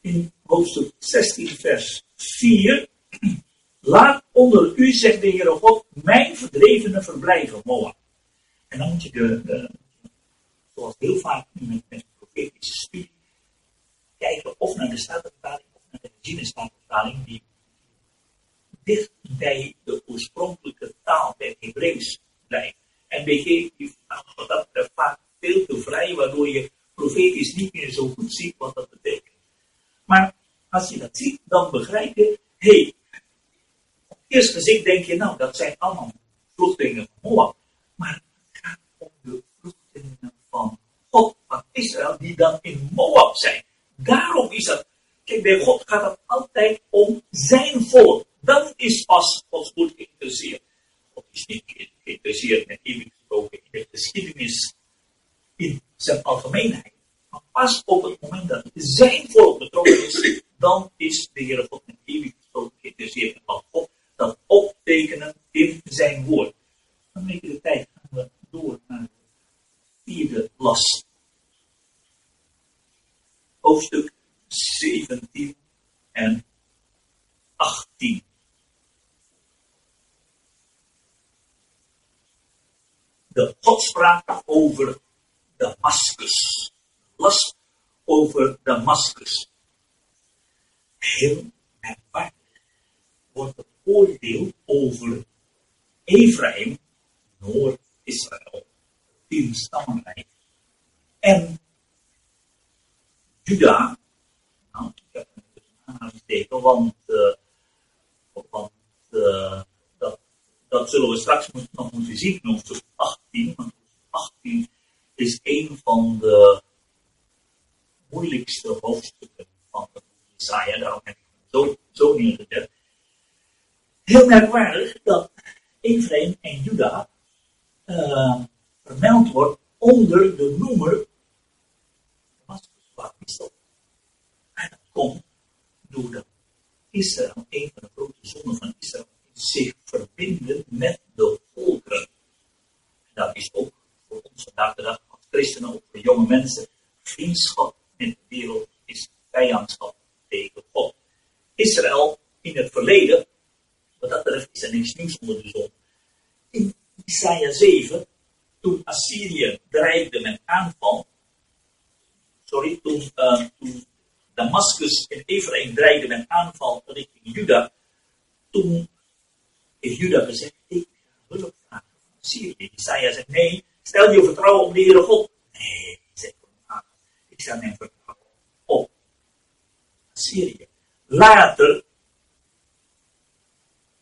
in hoofdstuk 16, vers 4. Laat onder u, zegt de Heere God, mijn verdrevenen verblijven, Moab. En dan moet je de, zoals heel vaak nu met, profetische studie, kijken of naar de Statenvertaling of naar de Regine die dicht bij de oorspronkelijke taal, bij Hebreeuws, blijft. En BG die wat dat betreft vaak veel te vrij, waardoor je profetisch niet meer zo goed ziet wat dat betekent. Maar als je dat ziet, dan begrijp je, hé, hey, op eerst gezicht denk je, nou, dat zijn allemaal vluchtelingen van Moab. Maar het gaat om de vluchtelingen van God, van Israël, die dan in Moab zijn. Daarom is dat, kijk, bij God gaat het altijd om zijn volk. Dan is pas Gods goed geïnteresseerd. God is niet geïnteresseerd met eeuwig gesproken in de geschiedenis in zijn algemeenheid. Maar pas op het moment dat zijn volk betrokken is, dan is de Heer God met eeuwig gesproken geïnteresseerd. En God dat optekenen in zijn woord. Dan neem de tijd gaan we door naar de vierde las. Hoofdstuk 17 en 18. De godspraak over Damascus. Las over Damascus. Heel merkwaardig wordt het oordeel over Ephraim, Noord-Israël, tien stammenrijk, en Juda, nou, ik heb een aanhalingsteken, want, uh, want uh, dat, zullen we straks nog moeten zien in hoofdstuk 18, want 18 is een van de moeilijkste hoofdstukken van de Isaiah, daarom heb ik het zo, zo neergezet. Heel merkwaardig dat Ephraim en Juda uh, vermeld wordt onder de noemer Damascus. is dat? En dat komt doordat Israël, een van de grote zonden van Israël, zich verbinden met de volkeren. En dat is ook voor ons vandaag de dag als christenen, ook voor jonge mensen, vriendschap met de wereld is vijandschap tegen God. Israël in het verleden, wat dat betreft is er niks nieuws onder de zon. Isaiah 7, toen Assyrië dreigde met aanval, sorry, toen, uh, toen Damascus en Ephraim dreigden met aanval richting Juda, toen heeft Juda gezegd, ik ga hulp vragen van Assyrië. Isaiah zegt, nee, stel je vertrouwen op de Heere God. Nee, zegt ik stel mijn vertrouwen op Assyrië. Later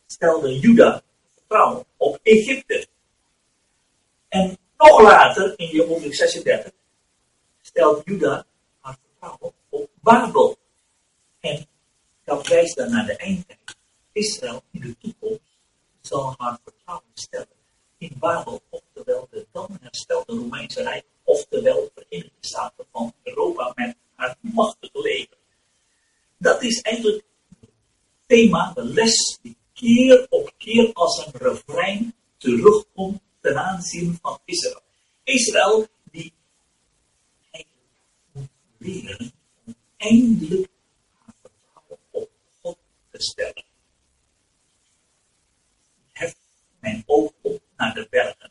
stelde Juda vertrouwen op Egypte. En nog later, in je 136, stelt Juda haar vertrouwen op Babel. En dat wijst dan naar de eindtijd. Israël in de toekomst zal haar vertrouwen stellen in Babel, oftewel de dan herstelde Romeinse Rijk, oftewel de Verenigde Staten van Europa met haar machtige leger. Dat is eigenlijk het thema, de les die keer op keer als een refrein terugkomt ten aanzien van Israël. Israël die eigenlijk moet leren om eindelijk haar vertrouwen op God te stellen. Ik hef mijn oog op naar de bergen.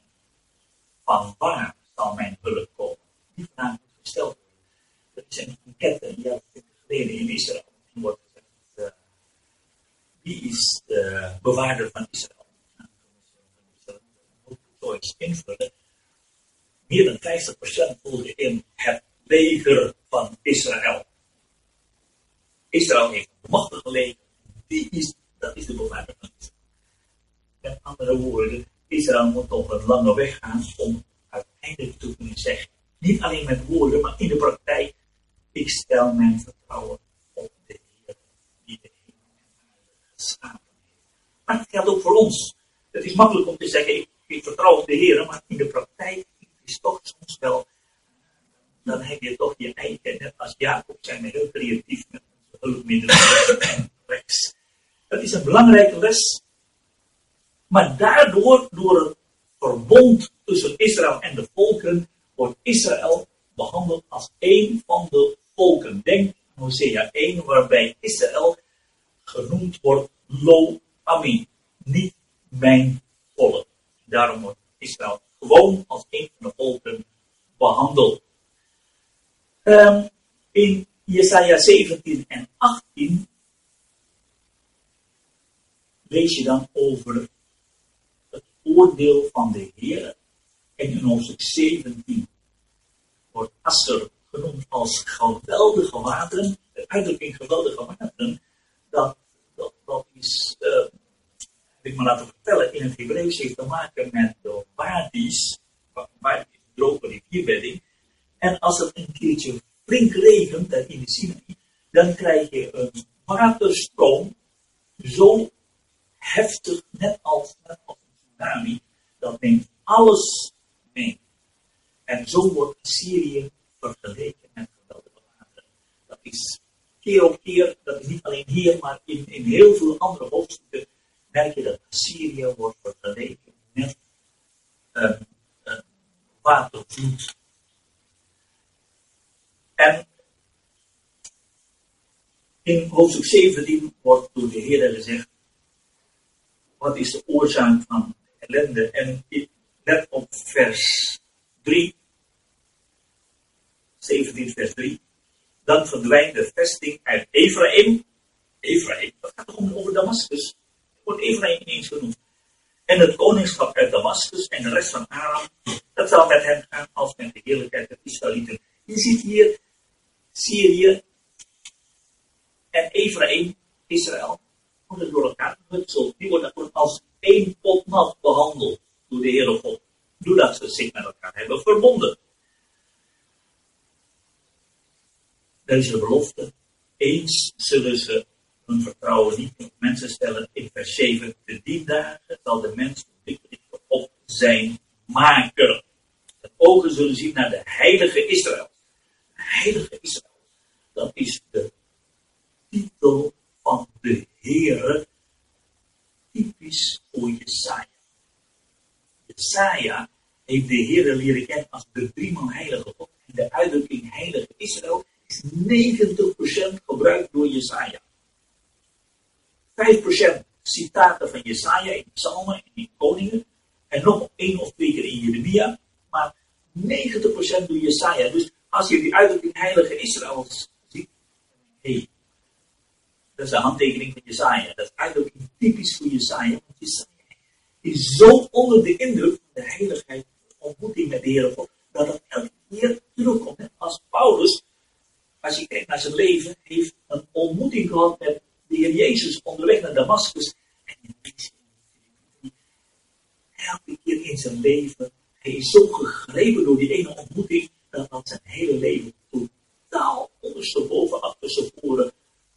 Van waar zal mijn hulp komen? Die vraag moet gesteld worden. Dat is een enquête een jaar geleden in Israël. Wordt gezegd, uh, wie is de bewaarder van Israël? zoiets invullen. Meer dan 50% voelde in het leger van Israël. Israël heeft een machtige leger. Die is, dat is de bewaarder van Israël. Met andere woorden, Israël moet op een lange weg gaan om uiteindelijk te kunnen zeggen. Niet alleen met woorden, maar in de praktijk. Ik stel mijn vertrouwen op de Heer die de hemel geschapen heeft. Maar het geldt ook voor ons. Het is makkelijk om te zeggen, ik, vertrouw op de Heer, maar in de praktijk is toch soms wel, dan heb je toch je eigen, net als Jacob zijn we heel creatief met onze hulpmiddelen en rechts. Dat is een belangrijke les maar daardoor, door het verbond tussen Israël en de volkeren, wordt Israël behandeld als één van de volken. Denk aan Hosea 1, waarbij Israël genoemd wordt Lo Ami, niet mijn volk. Daarom wordt Israël gewoon als één van de volken behandeld. Um, in Jesaja 17 en 18 lees je dan over oordeel van de Heer. En in hoofdstuk 17 wordt Asser genoemd als geweldige wateren. De uitdrukking geweldige wateren, dat, dat, dat is, uh, heb ik me laten vertellen, in het Hebreeuws heeft te maken met de wadis, wadis droge rivierbedding. En als het een keertje flink regent, in de Sinai, dan krijg je een waterstroom zo heftig, net als, net als dat neemt alles mee. En zo wordt Syrië vergeleken met geweldige wateren. Dat is keer op keer, dat is niet alleen hier, maar in, in heel veel andere hoofdstukken, merk je dat Syrië wordt vergeleken met een, een watervloed. En in hoofdstuk 17 wordt door de Heer gezegd, wat is de oorzaak van ellende. En let op vers 3, 17 vers 3. Dan verdwijnt de vesting uit Ephraim. Ephraim, dat gaat toch over Damascus. Wordt Ephraim ineens genoemd. En het koningschap uit Damascus en de rest van Aram, dat zal met hen gaan als met de heerlijkheid der Israëlieten. Je ziet hier Syrië en Ephraim, Israël, worden door elkaar gehutselt. Die worden als één pot nat behandeld door de Heere God. Doordat ze zich met elkaar hebben verbonden. Deze belofte. Eens zullen ze hun vertrouwen niet op mensen stellen. In vers 7. De die dagen zal de mens op zijn maker. De ogen zullen zien naar de heilige Israël. De heilige Israël. Dat is de titel van de Heere typisch voor Jesaja. Jesaja heeft de Heer leren kennen als de driemaal heilige God. En de uitdrukking heilige Israël is 90% gebruikt door Jesaja. 5% citaten van Jesaja in psalmen en in koningen. En En nog één of twee keer in Jeremia. Maar 90% door Jesaja. Dus als je die uitdrukking heilige Israël ziet. Hé, hey, dat is de handtekening van Jesaja. Dat is uitdrukking typisch voor Jesaja. Want Jesaja is zo onder de indruk van de heiligheid, de ontmoeting met de Heer God, dat het elke keer terugkomt. Als Paulus, als je kijkt naar zijn leven, heeft een ontmoeting gehad met de Heer Jezus onderweg naar Damascus. En elke keer in zijn leven, hij is zo gegrepen door die ene ontmoeting, dat dat zijn hele leven totaal ondersteboven,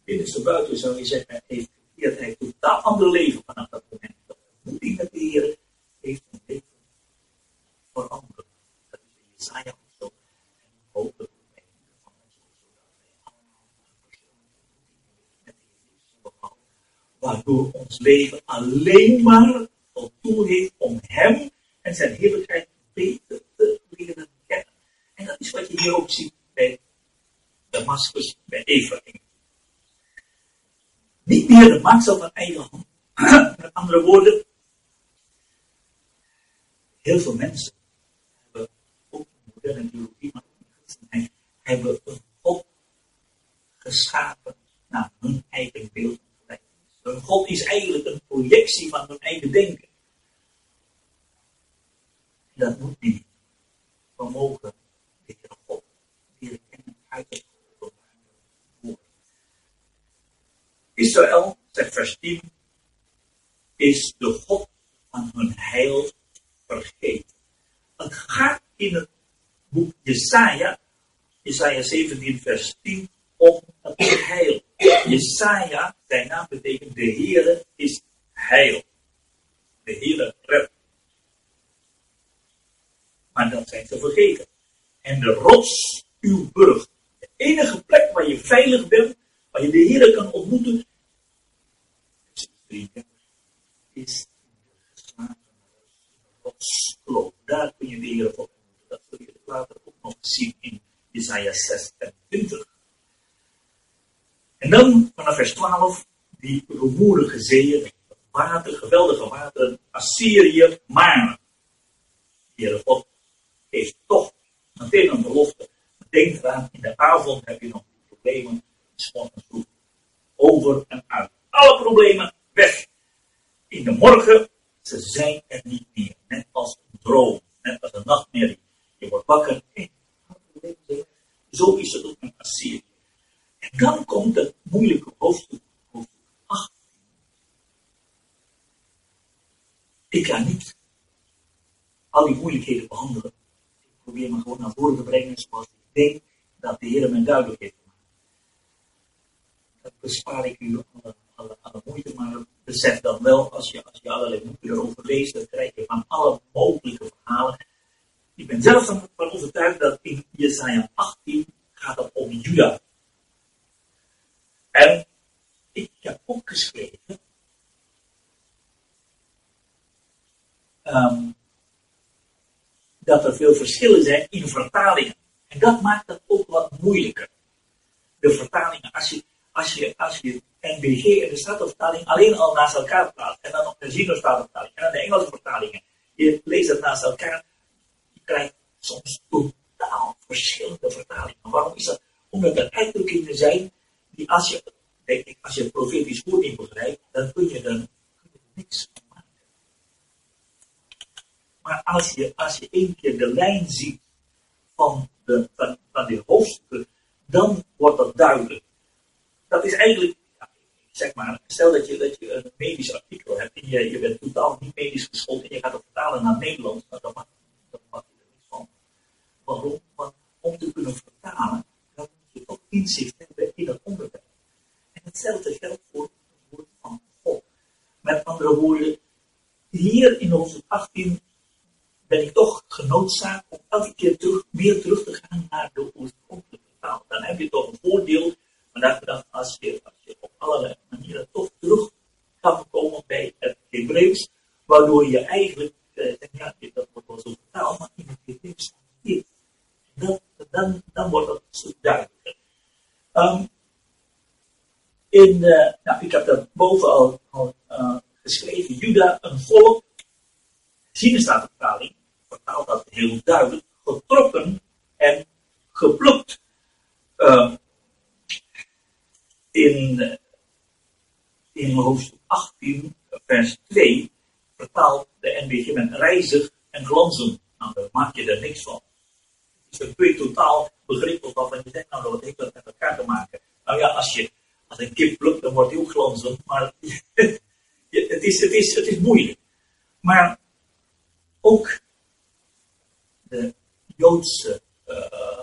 achterstevoren, binnenstebuiten zou je zeggen, heeft hij heeft een totaal ander leven vanaf dat moment. De ontmoeting met de Heer heeft een leven veranderd. Dat is in Jesaja ook zo. En hopelijk van zo dat wij allemaal met de Heer Waardoor ons leven alleen maar voldoen heeft om Hem en zijn heerlijkheid beter te leren kennen. En dat is wat je hier ook ziet bij Damascus, bij Ephraim. Niet meer de maaksel van eigen hand. Met andere woorden, heel veel mensen hebben ook moderne theologie, maar christenheid, hebben een God geschapen naar hun eigen beeld. Hun God is eigenlijk een projectie van hun eigen denken. Dat moet niet. We mogen de God leren kennen uit Israël, zegt vers 10, is de God van hun heil vergeten. Het gaat in het boek Jesaja, Jesaja 17 vers 10, om het heil. Jesaja, zijn naam betekent de Heere is heil. De Heere redt. Maar dat zijn ze vergeten. En de rots, uw burg. De enige plek waar je veilig bent, waar je de Heer kan ontmoeten, is Godskloof. Daar kun je de Heer op ontmoeten. Dat zul je later ook nog zien in Isaiah 26. En dan vanaf vers 12, die rumoerige zeeën, water, geweldige wateren, Assyrië, maar. Heere God heeft toch meteen een belofte. Denk eraan, in de avond heb je nog problemen Over en uit. Alle problemen weg. In de morgen, ze zijn er niet meer. Net als een droom, net als een nachtmerrie. Je wordt wakker. Zo is het ook met Assyrië. En dan komt het moeilijke hoofdstuk, hoofdstuk 8. Ik ga niet al die moeilijkheden behandelen. Ik probeer me gewoon naar voren te brengen zoals ik denk dat de Heer mij duidelijk heeft dat bespaar ik u alle, moeite, maar besef dan wel, als je, als je allerlei boeken erover leest, dan krijg je van alle mogelijke verhalen. Ik ben zelf van overtuigd dat in Jesaja 18 gaat het om Juda. En ik heb ook geschreven um, dat er veel verschillen zijn in vertalingen. En dat maakt het ook wat moeilijker. De vertalingen, als je als je, als je NBG en de Statenvertaling alleen al naast elkaar plaatst, en dan nog de Zino-Statenvertaling, en dan de Engelse vertalingen, je leest het naast elkaar, je krijgt soms totaal verschillende vertalingen. Waarom is dat? Omdat er uitdrukkingen zijn die als je, als je het profetisch woord niet begrijpt, dan kun je er, niks van maken. Maar als je, als je één keer de lijn ziet van de, van, van de hoofdstukken, dan wordt dat duidelijk dat is eigenlijk, zeg maar, stel dat je, dat je een medisch artikel hebt en je, bent totaal niet medisch geschoold en je gaat het vertalen naar Nederlands, nou, dan mag, dan mag je er niet van. Waarom? Want om te kunnen vertalen, dan moet je toch inzicht hebben in dat onderwerp. En hetzelfde geldt voor het woord van God. Met andere woorden, hier in onze 18 ben ik toch genoodzaakt om elke keer terug, meer terug te gaan naar de oorspronkelijke taal. Dan heb je toch een voordeel maar dat als je, als je op allerlei manieren toch terug kan komen bij het Hebreeuws, waardoor je eigenlijk, eh, ja, dat wordt wel zo vertaald, maar in het Hebreeuws niet. Dan, dan, dan wordt dat een stuk duidelijker. Um, in, uh, nou, ik heb dat boven al, al uh, geschreven, Juda, een volk. Sinestatenvertaling vertaalt dat heel duidelijk, getrokken en geplukt. Uh, in, in hoofdstuk 18, vers 2, vertaalt de NBG met rijzig en glanzen. Nou, daar maak je er niks van. Het is een twee totaal begrip waarvan je denkt, nou, dat heeft dat met elkaar te maken. Nou ja, als je als een kip plukt, dan wordt ook glanzend, maar het, is, het, is, het is moeilijk. Maar ook de Joodse, uh,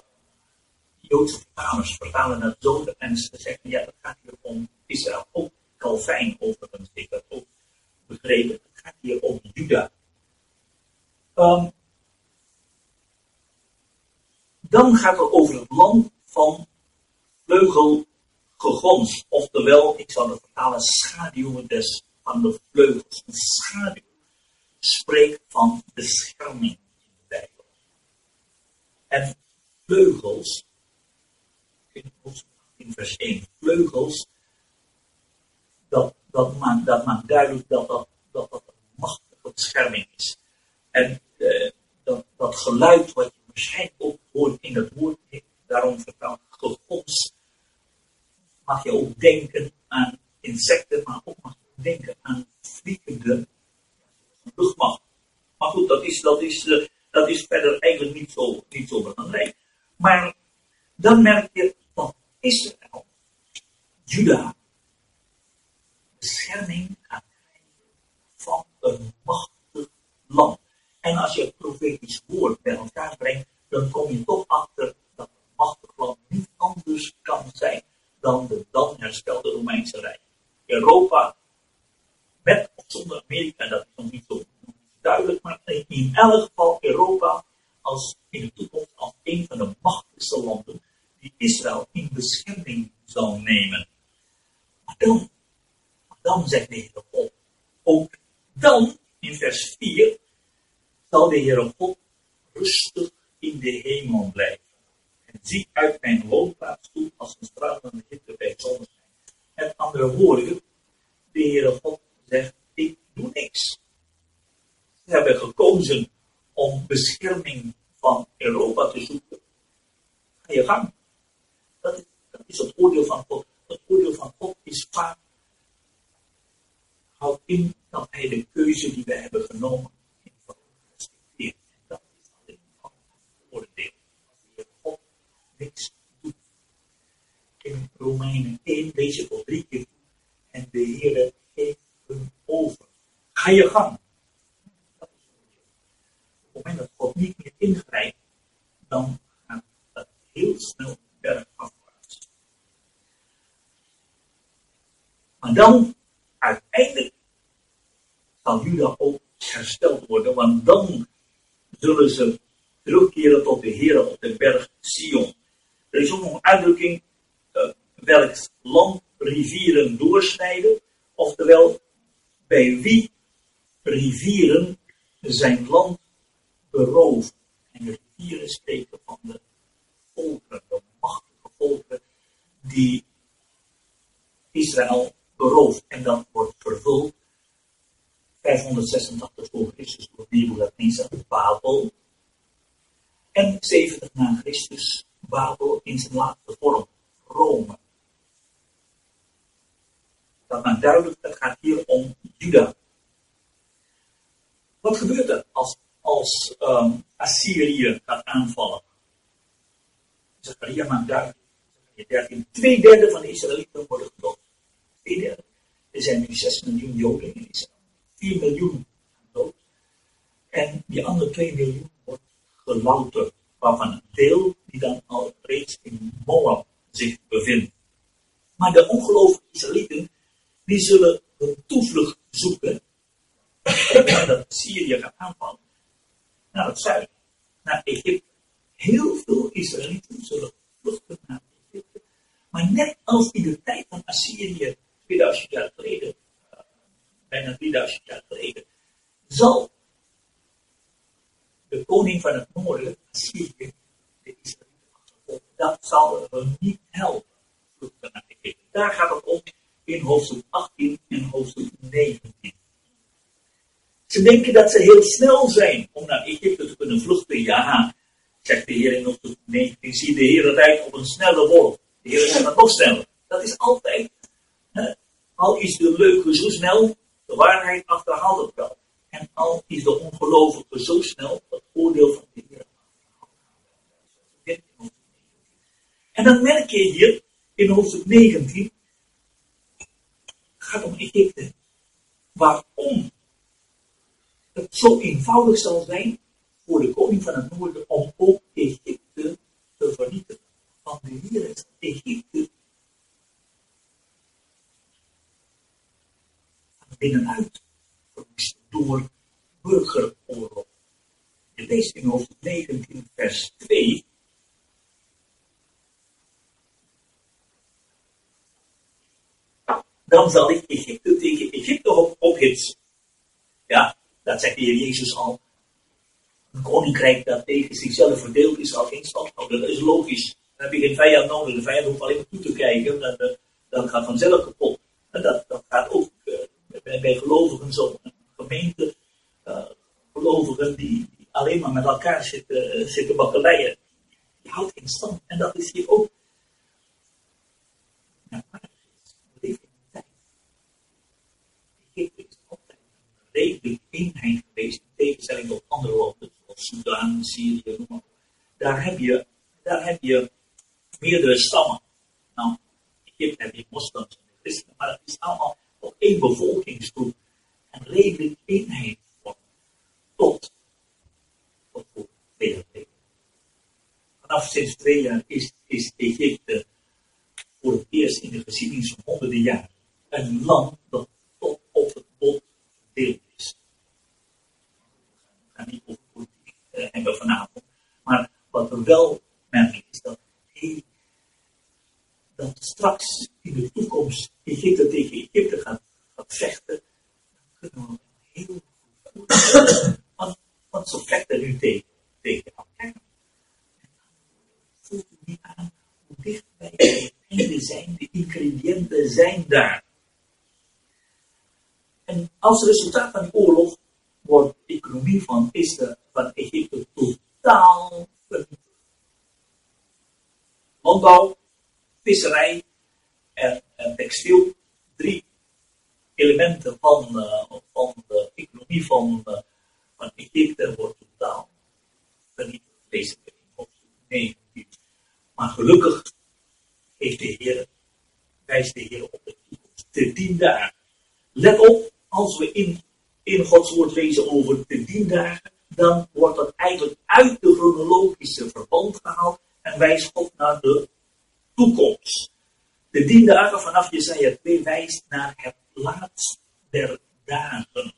Joodse vertalers vertalen het zo en ze zeggen, ja, het gaat hier om Israël. Ook Calvijn overigens heeft dat ook begrepen. Het gaat hier om Juda. Um, dan gaat het over het land van vleugelgegons. Oftewel, ik zal het vertalen, schaduwen des, van de vleugels. Een schaduw spreekt van bescherming in de Bijbel. En vleugels, in vers 1, vleugels, dat, dat, maakt, dat maakt dat dat, dat, een machtige bescherming is. En uh, dat, dat geluid wat je waarschijnlijk ook hoort in het woord, daarom vertaald gegons, mag je ook denken aan insecten, maar ook mag je denken aan vliegende luchtmacht. Maar goed, dat is, dat is, uh, dat is verder eigenlijk niet zo, niet zo belangrijk. Maar dan merk je dat Israël, Juda, bescherming gaat krijgen van een machtig land. En als je het profetisch woord bij elkaar brengt, dan kom je toch achter dat een machtig land niet anders kan zijn dan de dan herstelde Romeinse Rijk. Europa, met of zonder Amerika, dat is nog niet zo duidelijk, maar in elk geval Europa als in de toekomst als een van de machtigste landen die Israël in bescherming zal nemen. Maar dan, dan zegt de Heer God, ook dan, in vers 4, zal de Heere God rustig in de hemel blijven. En zie uit mijn woonplaats toe als een stralende hitte bij zonneschijn. Met andere woorden, de Heere God zegt, ik doe niks. Ze hebben gekozen om bescherming van Europa te zoeken. Ga je gang. Dat is, dat is het oordeel van God. Het oordeel van God is vaak, houdt in dat hij de keuze die wij hebben genomen niks doet. In Romeinen 1 lees je drie keer en de Heer geeft hem over. Ga je gang. Op het moment dat God niet meer ingrijpt, dan gaat het heel snel bergafwaarts. Maar dan, uiteindelijk, zal Juda ook hersteld worden, want dan zullen ze terugkeren tot de Heer op de berg Sion. Er is ook nog een uitdrukking, uh, welk land rivieren doorsnijden, oftewel bij wie rivieren zijn land beroven. En de rivieren spreken van de volkeren, de machtige volkeren, die Israël berooft. En dat wordt vervuld 586 voor Christus door Nebukadnezar, Babel. En 70 na Christus Babel in zijn laatste vorm, Rome. Dat maakt duidelijk, het gaat hier om Juda. Wat gebeurt er als, um, Assyrië gaat aanvallen? Zachariah maakt duidelijk, 13, twee derde van de Israëlieten worden gedood. Twee derde. Er zijn nu 6 miljoen Joden in Israël. 4 miljoen dood. En die andere 2 miljoen wordt gelouterd waarvan een deel die dan al reeds in Moab zich bevindt. Maar de ongelovige Israëlieten, die zullen hun toevlucht zoeken, dat Syrië gaat aanvallen, naar het zuiden, naar Egypte. Heel veel Israëlieten zullen vluchten naar Egypte. Maar net als in de tijd van Assyrië, 2000 jaar geleden, uh, bijna 3000 jaar geleden, zal de koning van het noorden, Assyrië, de Israëlieten dat zal hem niet helpen. Daar gaat het om in hoofdstuk 18 en hoofdstuk 19. Ze denken dat ze heel snel zijn om naar Egypte te kunnen vluchten. Ja, zegt de Heer in hoofdstuk 19, zie de Heer rijdt op een snelle wolk. De Heer zegt dat nog sneller. Dat is altijd, hè, al is de leuke zo snel, de waarheid achterhaalt het wel. En al is de ongelovige zo snel, het oordeel van de Heer. En dan merk je hier in hoofdstuk 19, het gaat om Egypte. Waarom het zo eenvoudig zal zijn voor de koning van het noorden om ook Egypte te vernietigen. Want de Heer is Egypte binnenuit door burgeroorlog. Je leest in hoofdstuk 19 vers 2 dan zal ik Egypte tegen Egypte op, ophitsen. Ja, dat zegt de Jezus al. Een koninkrijk dat tegen zichzelf verdeeld is, zal geen stand. Dat is logisch. Dan heb je geen vijand nodig. De vijand hoeft alleen maar toe te kijken. Eh, dan gaat vanzelf kapot. En dat, dat gaat ook uh, bij, bij, gelovigen zo. Een gemeente, uh, gelovigen die, alleen maar met elkaar zitten, zitten bakkeleien. Die houdt in stand. En dat is hier ook. Ja, redelijk eenheid geweest, in tegenstelling tot andere landen, zoals Sudan, Syrië, maar Daar heb je, daar heb je meerdere stammen. Nou, Egypte heb je moslims en christenen, maar het is allemaal op één bevolkingsgroep. En redelijk eenheid vormen. Tot, tot voor twee Vanaf sinds twee jaar is, Egypte voor het eerst in de geschiedenis van honderden jaar een land dat tot op het bot deel is. We gaan niet over politiek uh, hebben vanavond. Maar wat we wel merken is dat, dat straks in de toekomst Egypte tegen Egypte gaat vechten. Dan kunnen we heel goed want, want ze vechten nu tegen, tegen elkaar. Voelt u niet aan hoe dicht wij einde zijn, de ingrediënten zijn daar. En als resultaat van die oorlog wordt de economie van, Israël, van Egypte totaal vernietigd. Landbouw, visserij en, en, textiel, drie elementen van, uh, van de economie van, uh, van Egypte wordt totaal vernietigd. Maar gelukkig heeft de Heer, wijst de Heer op de toekomst. Te tien dagen. Let op, als we in, in Gods woord lezen over de diendagen, dan wordt dat eigenlijk uit de chronologische verband gehaald en wijst God naar de toekomst. De diendagen vanaf Jesaja 2 wijst naar het laatst der dagen.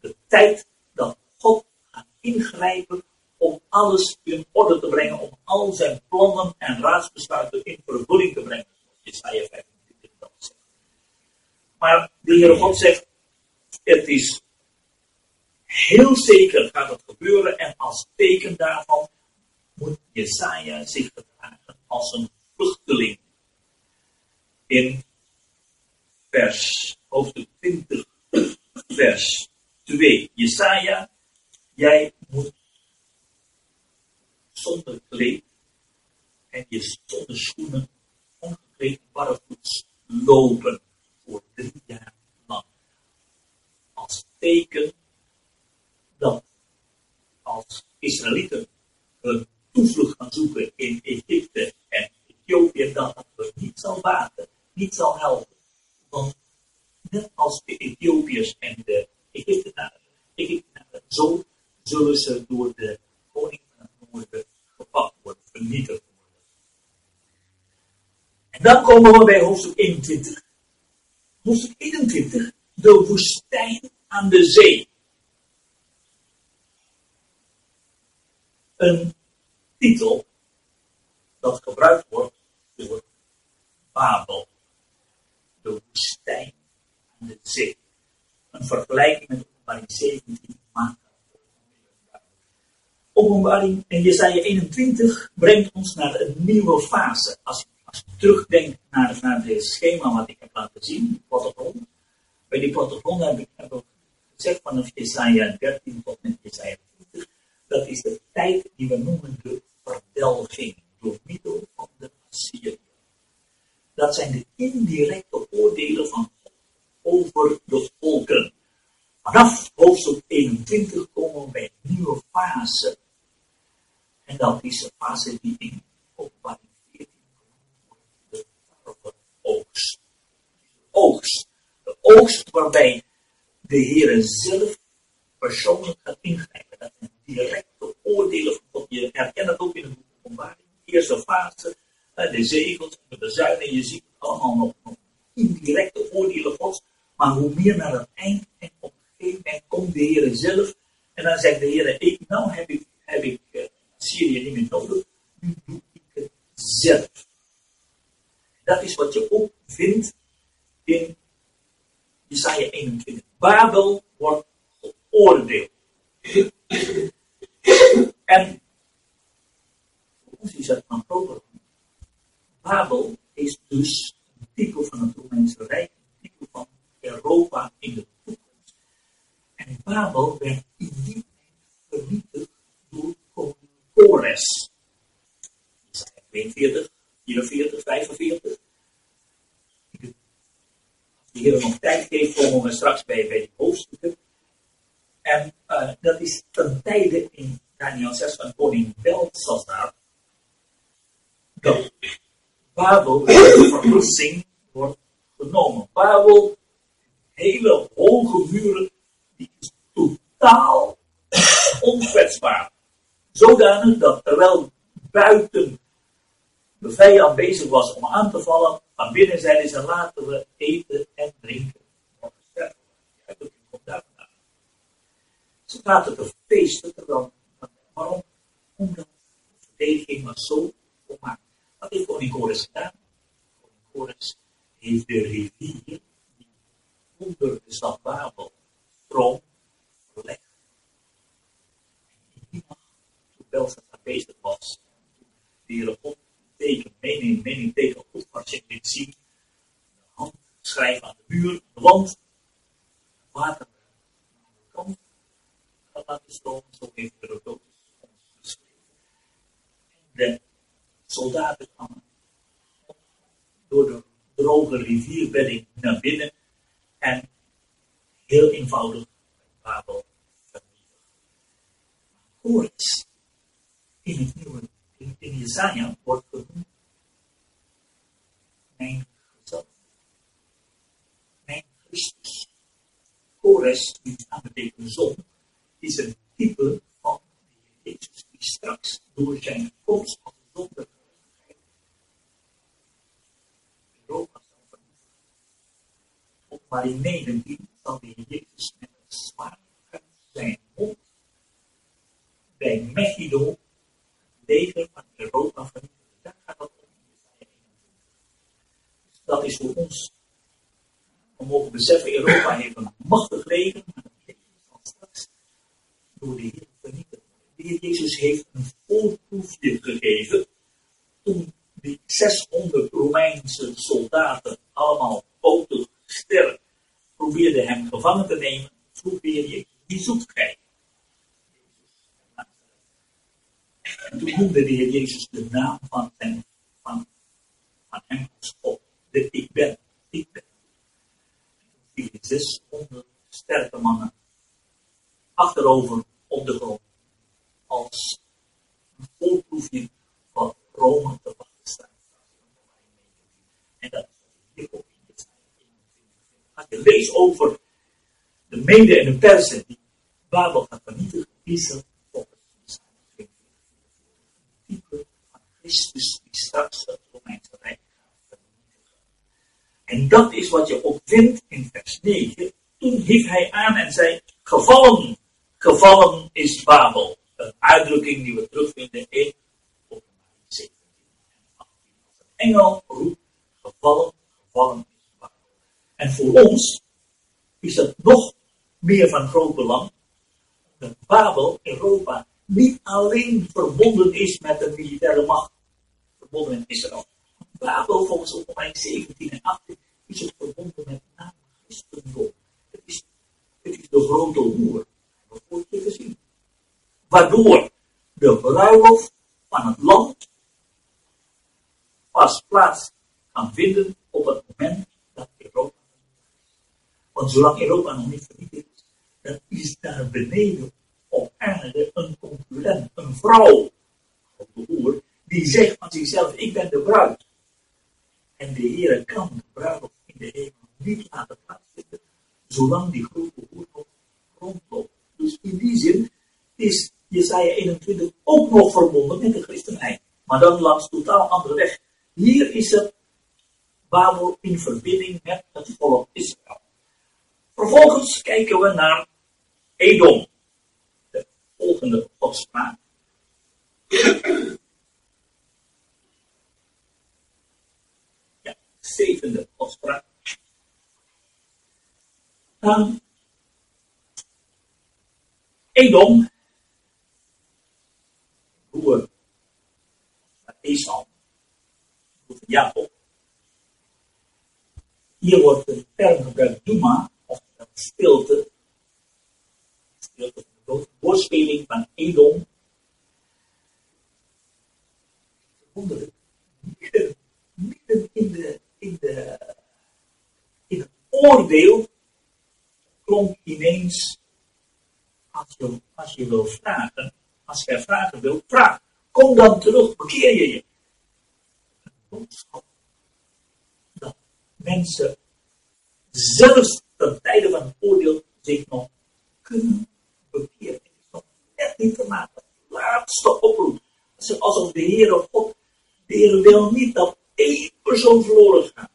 De tijd dat God gaat ingrijpen om alles in orde te brengen, om al zijn plannen en raadsbesluiten in vervulling te brengen. Jesaja 25 dat zegt. Maar de Heere God zegt, het is heel zeker gaat het gebeuren en als teken daarvan moet Jesaja zich gedragen als een vluchteling. In vers hoofdstuk 20, vers 2. Jesaja, jij moet zonder kleed en je zonder schoenen ongekleed barrevoets lopen voor drie jaar lang. Als teken dat als Israëlieten hun toevlucht gaan zoeken in Egypte en Ethiopië, dat dat niet zal baten, niet zal helpen. Want net als de Ethiopiërs en de Egyptenaren, zo zullen ze door de koning van het noorden gepakt worden, vernietigd worden. En dan komen we bij hoofdstuk 21 hoofdstuk 21, de woestijn aan de zee. Een titel dat gebruikt wordt door Babel. De woestijn aan de zee. Een vergelijking met openbaring 17 maakt Openbaring en Jesaja 21 brengt ons naar een nieuwe fase. Als als je terugdenkt naar, naar het schema wat ik heb laten zien, die plattegrond. Bij die plattegrond heb ik, gezegd vanaf Jesaja 13 tot met Jesaja 20, dat is de tijd die we noemen de verdelging door middel van de Assyrië. Dat zijn de indirecte oordelen van God over de volken. Vanaf hoofdstuk 21 komen we bij een nieuwe fase. En dat is een fase die in openbaring 14 wordt de oogst. Oogst. De oogst waarbij de Heer zelf persoonlijk gaat ingrijpen. Dat zijn directe oordelen van God. Je herkent dat ook in de openbaring. Eerste fase, de zegels, de bezuinen. Je ziet allemaal nog, nog indirecte oordelen Gods. Maar hoe meer naar het eind en op een gegeven moment komt de Heer zelf. En dan zegt de Heer, ik, nou heb ik, heb uh, Syrië niet meer nodig. Nu doe ik het zelf. Dat is wat je ook vindt in Jesaja 21. Babel wordt geoordeeld. en voor ons is dat een probleem. Babel is dus een type van het Romeinse Rijk, een type van Europa in de toekomst. En Babel werd in die tijd vernietigd door koning Kores. 42, 44, 45. Als de Heer nog tijd geeft, komen we straks bij, bij die hoofdstukken. En uh, dat is ten tijde in Daniel 6 van koning Belshazzar. Dat Babel de verrassing wordt genomen. Babel hele hoge muren, die is totaal onkwetsbaar. Zodanig dat terwijl buiten de vijand bezig was om aan te vallen, van binnen zeiden ze laten we eten en drinken. Ze zaten te feesten, terwijl, waarom? Omdat de verdediging was zo volmaakt. Wat heeft Kores gedaan? Kores heeft de rivier onder de stad Babel stroom verlegd. En die nacht, toen Belshazzar bezig was, de Heere God teken, mening, mening teken zich liet de hand schrijven aan de muur, de wand, water aan de kant gaat laten stromen, zo heeft Herodotus ons geschreven. De soldaten kwamen door de droge rivierbedding naar binnen en heel eenvoudig Babel vernietigen. Koorts in het nieuwe, in, in wordt genoemd mijn gezag, mijn Christus. Kores, die aan betekent zon, is een type van Jezus die straks door zijn komst als zon der gerechtigheid Europa maar in 19 zal de Heer Jezus met een zwaard uit zijn mond bij Megiddo het leger van Europa vernietigen. Daar gaat dat om in Jesaja 21. Dus dat is voor ons. We mogen beseffen, Europa heeft een machtig leger, maar dat leger zal straks door de Heer vernietigd. De Heer Jezus heeft een voorproefje gegeven toen die 600 Romeinse soldaten allemaal poten sterk probeerde hem gevangen te nemen, weer je, wie zoekt gij? En toen noemde de Heer Jezus de naam van, zijn, van, van hem. De ik ben, ik ben. En toen vielen 600 sterke mannen achterover op de grond. Als een voorproefje van Rome te wachten. En dat hier ook als je leest over de mede en de persen die Babel gaat vernietigen, is er volgens een type van Christus die straks het Romeinse Rijk gaat vernietigen. En dat is wat je ook vindt in vers 9. Toen hief hij aan en zei, gevallen, gevallen is Babel. Een uitdrukking die we terugvinden in openbaring 17 en 18. Als een engel roept, gevallen, gevallen en voor ons is dat nog meer van groot belang dat Babel, Europa, niet alleen verbonden is met de militaire macht, verbonden met Israël. Babel, volgens openbaring 17 en 18, is het verbonden met naam Christendom. Het is, Het is de grote hoer. Dat wordt je gezien. Waardoor de bruiloft van het land pas plaats vinden op het moment dat Europa. Want zolang Europa nog niet vernietigd is, dan is daar beneden op aarde een concurrent, een vrouw, de hoer, die zegt van zichzelf, ik ben de bruid. En de Heer kan de bruiloft in de hemel niet laten plaatsvinden, zolang die grote hoer nog rondloopt. Dus in die zin is Jesaja 21 ook nog verbonden met de christenheid. Maar dan langs totaal andere weg. Hier is het Babel in verbinding met het volk Israël. Vervolgens kijken we naar Edom. De volgende godspraak. Ja, zevende godspraak. Um, Edom, broer Esau, broer Jacob. Hier wordt de term gebruikt Duma, of stilte. Stilte van de Woordspeling van Edom. Wonderlijk. Midden in, de, in, de, in het oordeel klonk ineens, als je, als je wil vragen, als je vragen wil, vraag. Kom dan terug, bekeer je je. Een boodschap mensen zelfs ten tijde van het oordeel zich nog kunnen bekeren. Het is nog net niet te maken. Laatste oproep. Alsof de Heere God, de Heere wil niet dat één persoon verloren gaat.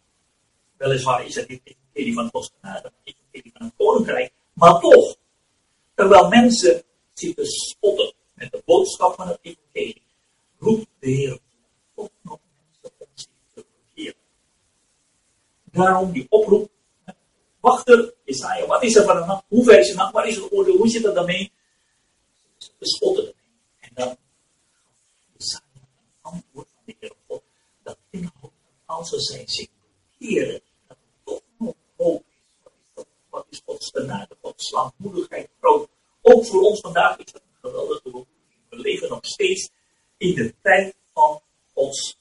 Weliswaar is het niet de evangelie van het genade, de evangelie van het koninkrijk, maar toch. Terwijl mensen zitten spotten met de boodschap van het evangelie, roept de Heer toch nog mensen om zich te bekeren. Daarom die oproep wachter, Isaiah, wat is er van een nacht? Hoe ver is de nacht? Waar is het oordeel? Hoe zit het daarmee? Ze spotten ermee. En dan Isaiah een antwoord van de Heer God, dat inhoudt als ze zijn zich bekeren, dat er toch nog hoop is. Wat is, dat? Wat is Gods genade, Gods slaafmoedigheid groot? Ook voor ons vandaag is dat een geweldige behoefte. We leven nog steeds in de tijd van Gods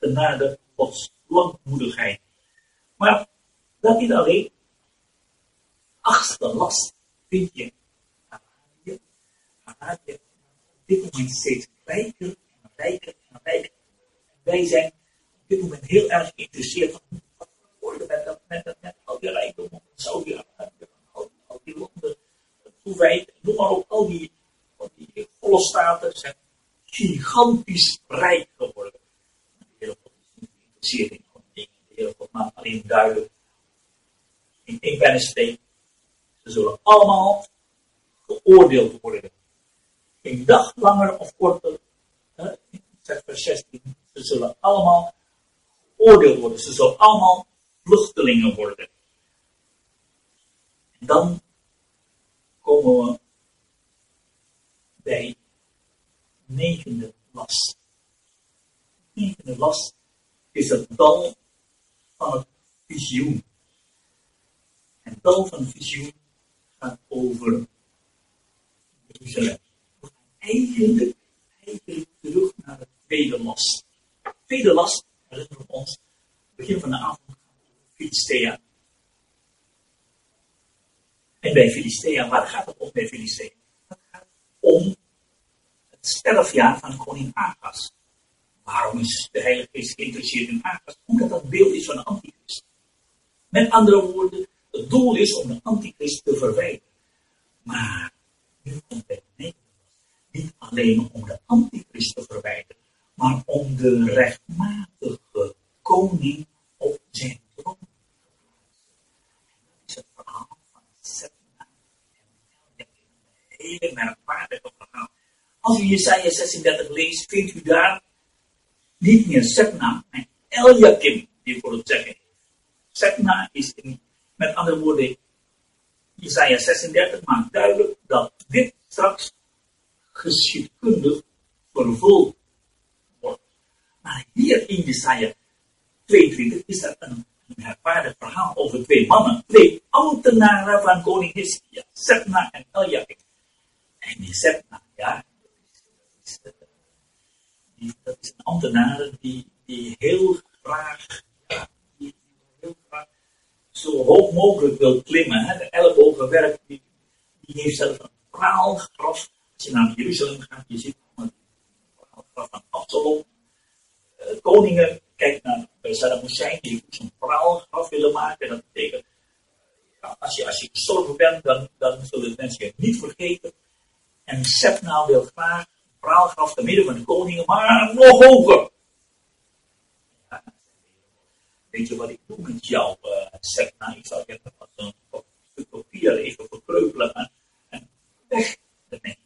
genade, Gods langmoedigheid. Maar dat niet alleen achtste last vind je Arabië. Arabië op dit moment steeds rijker en rijker en rijker. En wij zijn op dit moment heel erg geïnteresseerd van wat worden met, dat, met, dat, met al die rijkdom van Saudi-Arabië, al, al die landen, Kuwait, noem maar op, al die, al die volle staten zijn gigantisch rijk geworden. De Heer God is niet geïnteresseerd in al die dingen. De Heer Duidelijk in één pennenstreek ze zullen allemaal geoordeeld worden. Geen dag langer of korter. vers 16. Ze zullen allemaal geoordeeld worden. Ze zullen allemaal vluchtelingen worden. En dan komen we bij negende last. Negende last is het dal En dal van visioen gaat over Jeruzalem. Eigenlijk, eigenlijk terug naar de tweede last. De tweede last, herinneren we ons, begin van de avond, Filistea. En bij Filistea, waar gaat het om bij Filistea? Het gaat om het sterfjaar van koning Agas. Waarom is de Heilige Geest geïnteresseerd in Agas? Omdat dat beeld is van de. Met andere woorden, het doel is om de antichrist te verwijderen. Maar nu komt het niet alleen om de antichrist te verwijderen, maar om de rechtmatige koning op zijn troon dat is het verhaal van Setna en Een hele merkwaardige verhaal. Als u Jesaja 36 leest, vindt u daar niet meer Setna, maar Eliakim die voor het zeggen. Setna is in met andere woorden, Isaiah 36 maakt duidelijk dat dit straks geschiedkundig vervuld wordt. Maar hier in Isaiah 22 is er een, een verhaal over twee mannen, twee ambtenaren van koning Hiskia, Sepna en Eljakim. En die Sepna, ja, dat is, dat een ambtenaar die, die heel graag, zo hoog mogelijk wil klimmen. Hè? De ellebogenwerk, die, die heeft zelfs een praalgraf. Als je naar Jeruzalem gaat, je ziet een praalgraf van Absalom. Uh, koningen, kijk naar Saddam Hussein, die zo'n praalgraf willen maken. Dat betekent, ja, als, je, als je gestorven bent, dan, dan zullen mensen je niet vergeten. En Sepna wil graag een praalgraf te midden van de koningen, maar nog hoger. Ja, weet je wat ik doe met jou, uh, Sepna? Ik zal je wat een stuk papier even verkreupelen en, en weg ermee.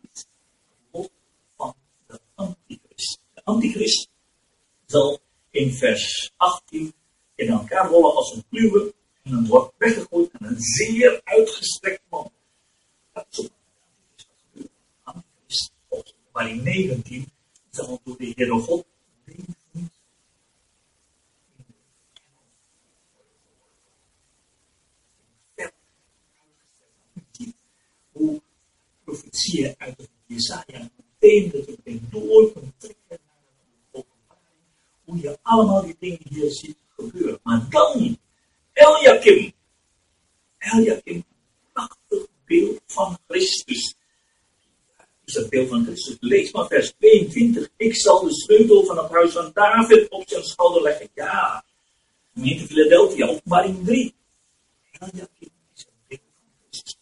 Het lot van de antichrist. De antichrist zal in vers 18 in elkaar rollen als een kluwe en dan wordt weggegooid aan een zeer uitgestrekt man. Dat is ook maar in 19 zal door de Heere God hoe profetieën uit het Jesaja meteen dat je door kunt trekken naar de openbaring, hoe je allemaal die dingen hier ziet gebeuren. Maar dan, Eliakim, Eliakim, een prachtig beeld van Christus is het beeld van Christus. Lees maar vers 22. Ik zal de sleutel van het huis van David op zijn schouder leggen. Ja, gemeente Philadelphia, openbaring 3.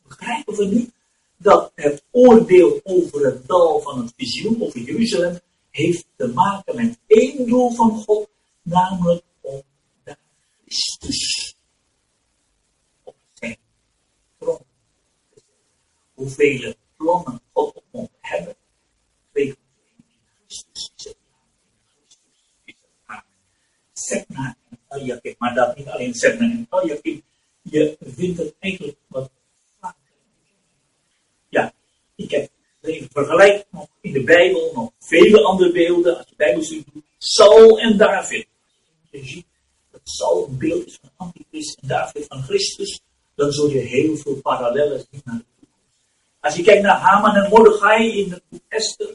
Begrijpen we nu dat het oordeel over het dal van het visioen over Jeruzalem heeft te maken met één doel van God, namelijk om de Christus op zijn troon te. Hoeveel plannen God op ons hebben. Twee in Christus is het. Sepna en Eliakim, maar dat niet alleen Sepna en Eliakim. Je vindt het eigenlijk wat ik heb even vergelijk nog in de Bijbel nog vele andere beelden. Als je Bijbelstudie doet, Saul en David. Je ziet dat Saul een beeld is van Antichrist en David van Christus. Dan zul je heel veel parallellen zien naar de als je kijkt naar Haman en Mordechai in het boek Esther,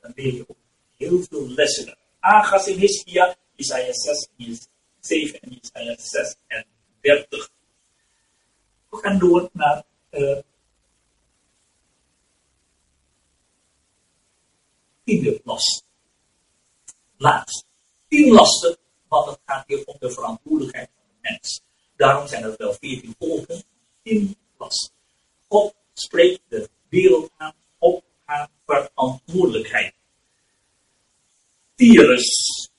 dan leer je ook heel veel lessen. Agas in Hiskia, Isaiah 6, 7 en Isaiah 6 en 30. We gaan door naar uh, tiende last. Laatst. Tien lasten, want het gaat hier om de verantwoordelijkheid van de mens. Daarom zijn er wel veertien volken in last. God spreekt de wereld aan op haar verantwoordelijkheid. Tyrus.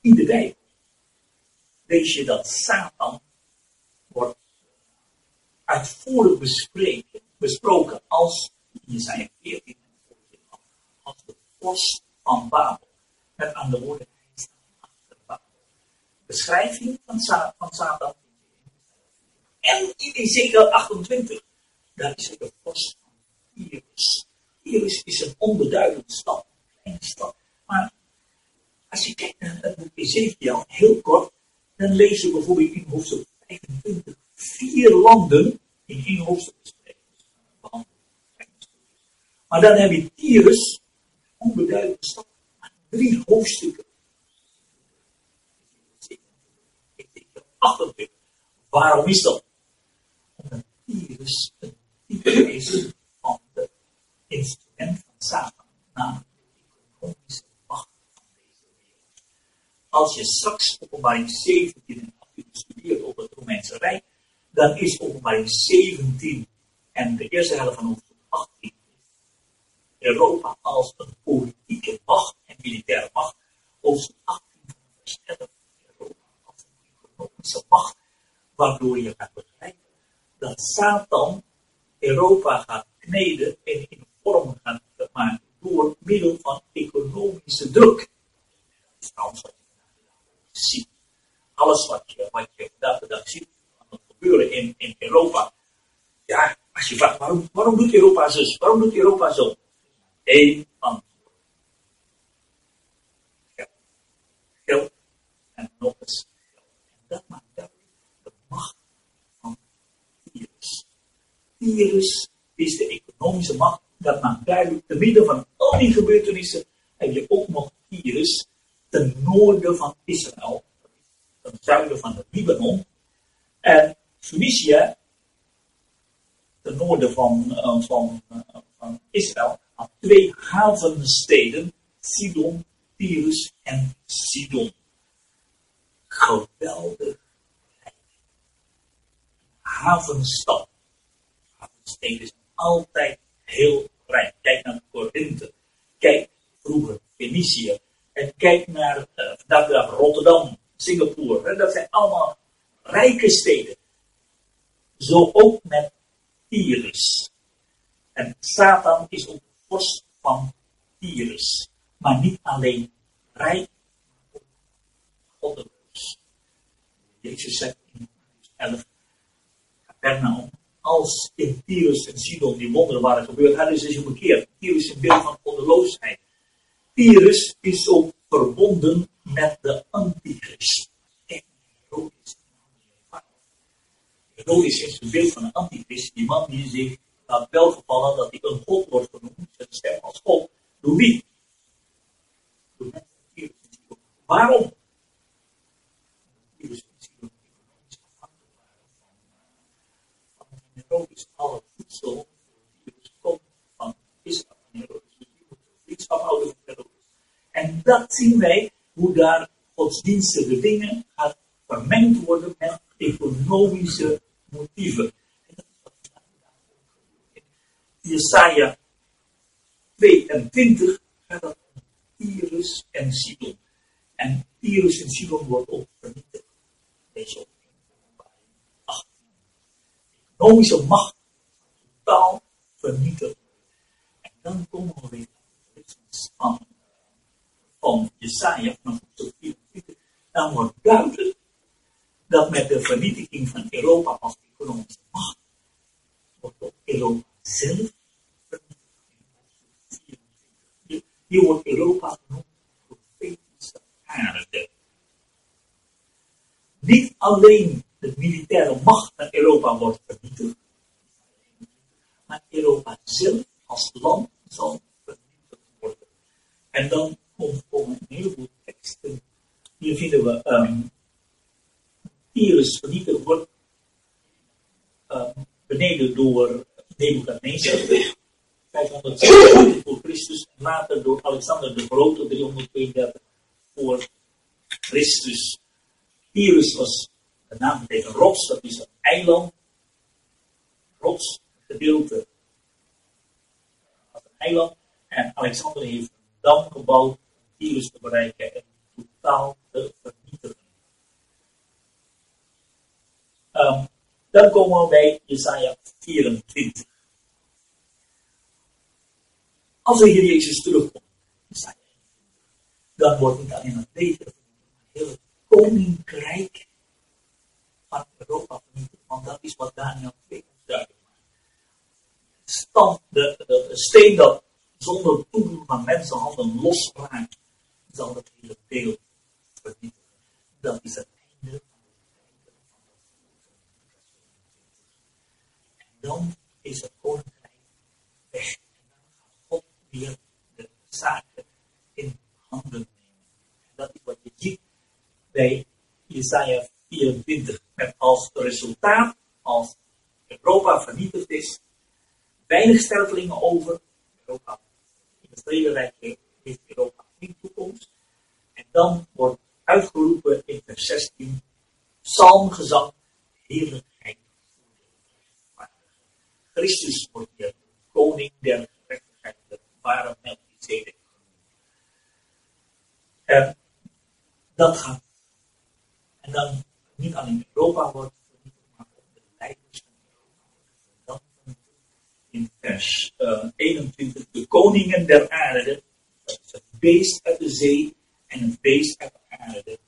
De Bijbel lees je dat Satan wordt uitvoerig besproken als, in zijn 14 als de vorst van Babel. Met andere woorden, beschrijving van, van Satan. En in Ezekiel 28, daar is de vorst van Iris. Iris is een onbeduidende stad, een kleine stad. Maar als je kijkt naar het boek Ezekiel, heel kort, dan lees je bijvoorbeeld in hoofdstuk 25 vier landen in één hoofdstuk beschreven. Maar dan heb je Tyrus, onbeduidende stad, drie hoofdstukken 28. Waarom is dat? Omdat virus een type is van het instrument van Satan, namelijk de economische macht van deze wereld. Als je straks openbaring 17 en 18 studeert over het Romeinse Rijk, dan is openbaring 17 en de eerste helft van hoofdstuk 18 Europa als een politieke macht en militaire macht. Hoofdstuk 18 van vers 11 economische macht, waardoor je gaat begrijpen dat Satan Europa gaat kneden en in vorm gaat maken door middel van economische druk. Dat is ziet, alles wat je, wat je vandaag de ziet, wat gebeuren in, in Europa. Ja, als je vraagt, waarom, waarom doet Europa zo? Waarom doet Europa zo? Eén antwoord. Geld. Geld. En nog eens geld. En dat maakt duidelijk de macht van virus. Virus is de economische macht. Dat maakt duidelijk, te midden van al die gebeurtenissen, heb je ook nog virus ten noorden van Israël, ten zuiden van de Libanon. En Tunisië, ten noorden van, uh, van, uh, van Israël, had twee havensteden, Sidon, Tyrus en Sidon. Geweldig havenstad. Havensteden is altijd heel rijk. Kijk naar Korinthe. Kijk vroeger Venetië. En kijk naar vandaag Rotterdam, Singapore. Dat zijn allemaal rijke steden. Zo ook met Tyrus. En Satan is ook vorst van Tyrus. Maar niet alleen rijk, maar ook goddeloos. Jezus zegt in 11, Capernaum, als in Tyrus en Sidon die wonderen waren gebeurd, hadden ze zich bekeerd. Tyrus is een beeld van goddeloosheid. Tyrus is ook verbonden met de antichrist. Herodes. Herodes is een beeld van een antichrist. Die man die zich laat welgevallen dat hij een god wordt genoemd, zijn stem als god. Door wie? Door mensen Waarom? Tyrus en Sidon economisch afhankelijk waren van, van Herodes. Alle voedsel Tyrus komt van Israël en Herodes. Dus die moet iets afhouden van Herodes. En dat zien wij, hoe daar godsdienstige dingen gaat vermengd worden met economische motieven. En dat is wat in Jesaja 22 gaat dat om Tyrus en Sidon. En Tyrus en Sidon wordt ook vernietigd. Deze Economische macht totaal vernietigd. En dan komen we weer van van Jesaja van hoofdstuk 24, dan wordt duidelijk dat met de vernietiging van Europa als economische macht, wordt ook Europa zelf vernietigd. Hier wordt Europa genoemd profetische aarde. Niet alleen de militaire macht van Europa wordt vernietigd, maar Europa zelf als land zal vernietigd worden. En dan komen een heleboel teksten. Hier vinden we um, Tyrus vernietigd wordt um, beneden door Nebuchadnezzar. 526 voor Christus en later door Alexander de Grote 332 voor Christus. Tyrus was, de naam betekent rots, dat is een eiland. Rots, gedeelte als een eiland. En Alexander heeft een dam gebouwd virus te bereiken en totaal te vernietigen. Um, dan komen we bij Jesaja 24. Als we hier Jezus terugkomen, Jesaja dan wordt niet alleen het leger maar heel het koninkrijk van Europa vernietigd, want dat is wat Daniel 2 ons duidelijk maakt. De, de, de steen dat zonder toedoen van mensenhanden losraakt, zal het hele beeld vernietigen. Dat is het einde van het einde van de En dan is het koninkrijk weg. En dan gaat God weer de zaken in handen nemen. En dat is wat je ziet bij Jesaja 24. Met als resultaat, als Europa vernietigd is, weinig stervelingen over. Europa in het Vrederijk heeft Europa geen toekomst. En dan wordt uitgeroepen in vers 16, psalmgezang, heerlijkheid Christus wordt hier koning der gerechtigheid, de ware Melchizedek En dat gaat. En dan niet alleen Europa wordt vernietigd, maar ook de leiders van Europa worden in vers uh, eh, 21, de koningen der aarde dat is het beest uit de zee en het beest uit de aarde.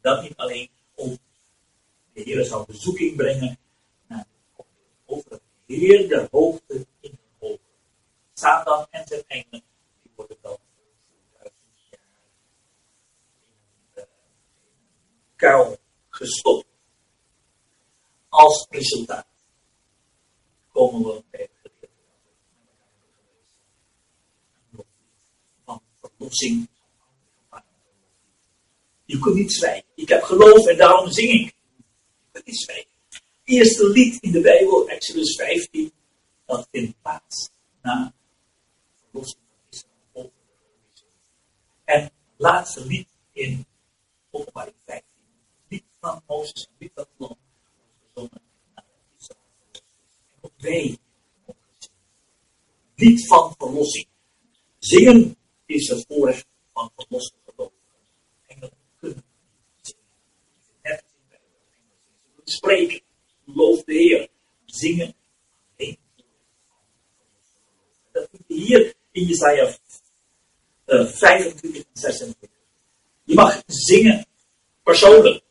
Dat niet alleen om de Heer zal bezoeking brengen naar over het Heer der hoogte in de hoogte. Satan en zijn engelen, die worden dan duizend jaar in een kuil gestopt. Als resultaat. komen we bij het van verlossing. Je kunt niet zwijgen. Ik heb geloof en daarom zing ik. Je kunt niet zwijgen. Eerste lied in de Bijbel, Exodus 15, dat vindt plaats na verlossing van. En laatste lied in openbaring 15. Lied van Mozes, lied van het land, gezongen naar ook wij Lied van verlossing. Zingen is het voorrecht van verlossen gelovigen. Engelen kunnen zingen. Net spreken, loof de Heer. Zingen alleen Dat vind je hier in Jesaja uh, 25 en 26. Je mag zingen persoonlijk.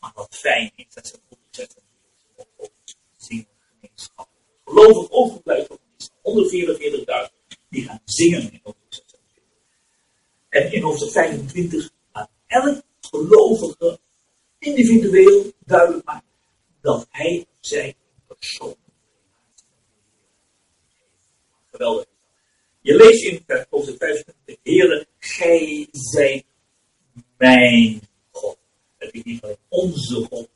Maar wat fijn is dat ze zingen gemeenschap. Gelovig overblijft op 144.000 die gaan zingen in hoofdstuk 26. En in hoofdstuk 25 gaat elk gelovige individueel duidelijk maken dat hij of zij persoon Geweldig. Je leest in hoofdstuk 25, Heere, gij zijt mijn God. Het is niet alleen onze God.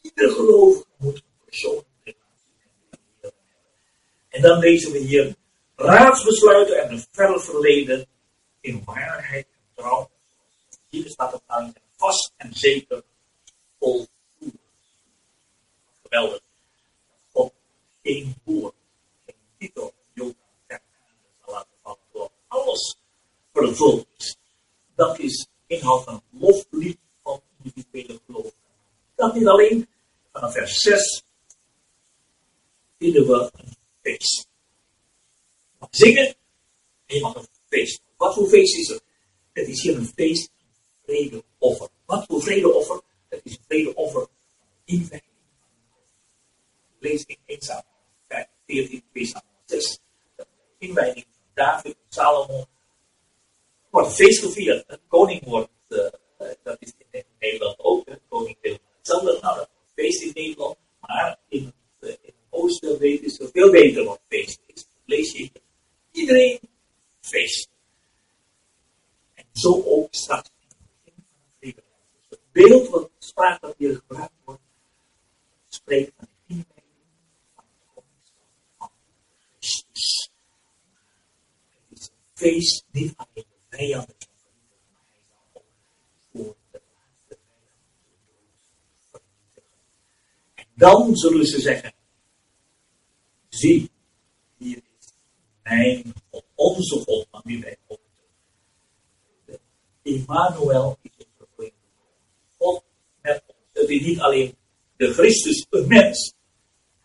Ieder gelovige moet een relatie En dan lezen we hier raadsbesluiten en een verre verleden in waarheid en trouw. Hier staat het aan vast en zeker volvoerd. Geweldig. God geen woord, geen titel, Jota, zal laten vallen door alles vervuld is. Dat is inhoud van een loflied van individuele geloof. Dat niet alleen, vanaf vers 6 vinden we een feest. Zingen en je mag een feest. Wat voor feest is het? Het is hier een feest, een vredeoffer. Wat voor vredeoffer? Het is een vredeoffer inwijding. Lees in 1 Samuel 14, 2 Samuel 6. De inwijding van David en Salomo wordt feest gevierd. Een koning wordt, uh, dat is in Nederland ook, een koning wil hetzelfde. Nou, dat feest in Nederland, maar in het, uh, in het oosten veel beter wat feest is. Lees je iedereen feest. En zo ook straks in het begin van het leven. Dus het beeld wat spraak dat hier gebruikt wordt, spreekt van de inleiding van het koningschap van Christus. Het is een feest niet alleen vijanden kan vernietigen, maar hij zal ook voor de laatste vijand de dood vernietigen. En dan zullen ze zeggen, zie, hier is mijn God, onze God, aan wie wij openen. Emmanuel is een probleem. God met ons. Het is niet alleen de Christus, een mens.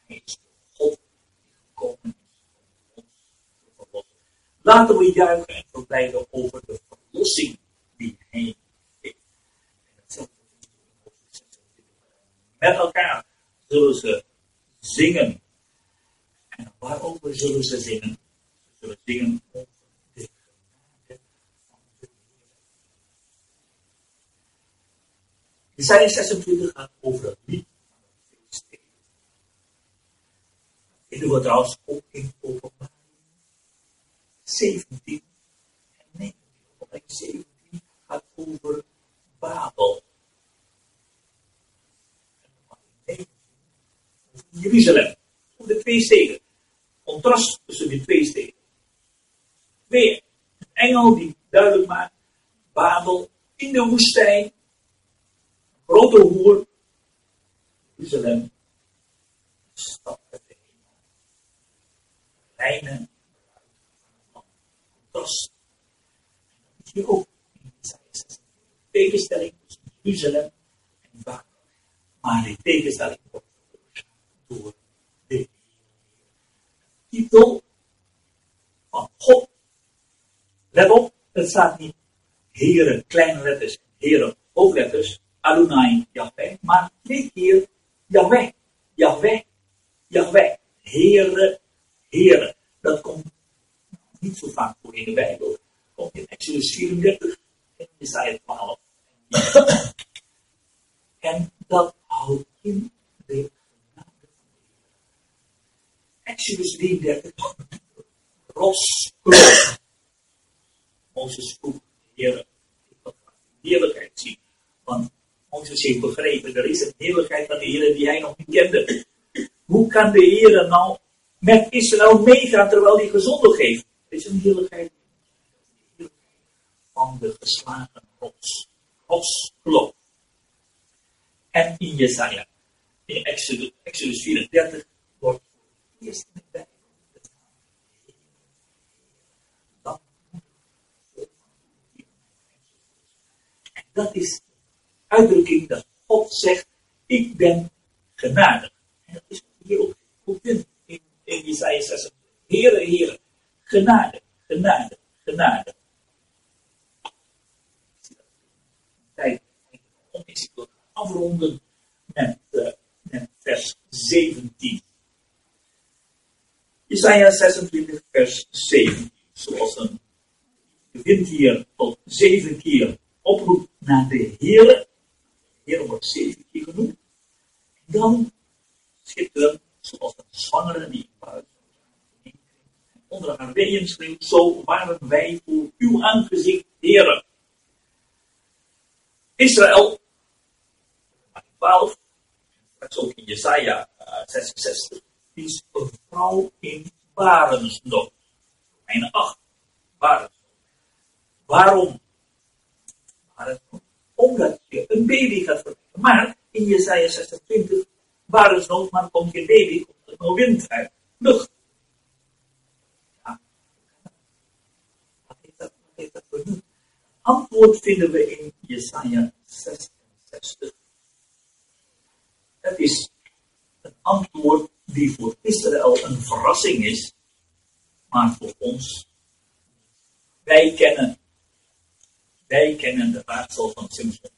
Hij is de God die gekomen is Laten we juichen en verblijden over de verlossing die hij heeft. Met elkaar zullen ze zingen. En waarover zullen ze zingen? Ze zullen zingen over de genade van de Heer. Isaiah 26 gaat over het lied van het feest. Vinden we trouwens ook in openbaar 17 en 19. Want 17 gaat over Babel. En over Jeruzalem. Over de twee steden. Contrast tussen die twee steden. Weer een engel die duidelijk maakt: Babel in de woestijn. Grote hoer. Jeruzalem. Stad uit de hemel. Reine was. En dat hier ook in Isaiah 6. Tegenstelling tussen Jeruzalem en Babel. Maar die tegenstelling wordt door de. Titel van God. Let op, het staat niet Heren, kleine letters, Heren, hoofdletters, Adonai, Yahweh, maar dit hier Yahweh, Yahweh, Yahweh, Heren, Heren. Dat komt niet zo vaak voor in de Bijbel. Komt in Exodus 34 en Isaiah 12. en dat houdt in de genade van de Heer. Exodus 33, rotskloof. Mozes vroeg, Heer, ik wil heerlijkheid zien. Want Mozes heeft begrepen, er is een heerlijkheid van de Heer die hij nog niet kende. Hoe kan de Heer nou met Israël meegaan terwijl hij gezondigd heeft? Er is een heerlijkheid van de geslagen rots. Rotskloof. En in Jesaja, in Exodus, Exodus 34, wordt eerst met bij dan En dat is uitdrukking dat God zegt, ik ben genadig. En dat is hier ook goed in, in, in Jesaja 6. Heere, Heere, genade, genade, genade. Tijd, om is ik afronden met, uh, met vers 17. Jesaja 26, vers 17. Zoals een begint hier tot zeven keer oproep naar de Heer. Heer wordt zeven keer genoemd. En dan schitteren, zoals een zwangere die buiten onder haar weeën schreeuwt, zo waren wij voor uw aangezicht, Heer. Israël, 12, dat is ook in Jesaja 66, is een vrouw in barensnood. Mijn acht, barensnood. Waarom? Barensnood? Omdat je een baby gaat verwekken. Maar in Jesaja 26, barensnood, maar komt je baby, komt er nog wind uit, lucht. Wat heeft dat, heeft dat voor? Antwoord vinden we in Jesaja 66. Het is een antwoord die voor Israël een verrassing is, maar voor ons. Wij kennen, wij kennen de raadsel van Simpson.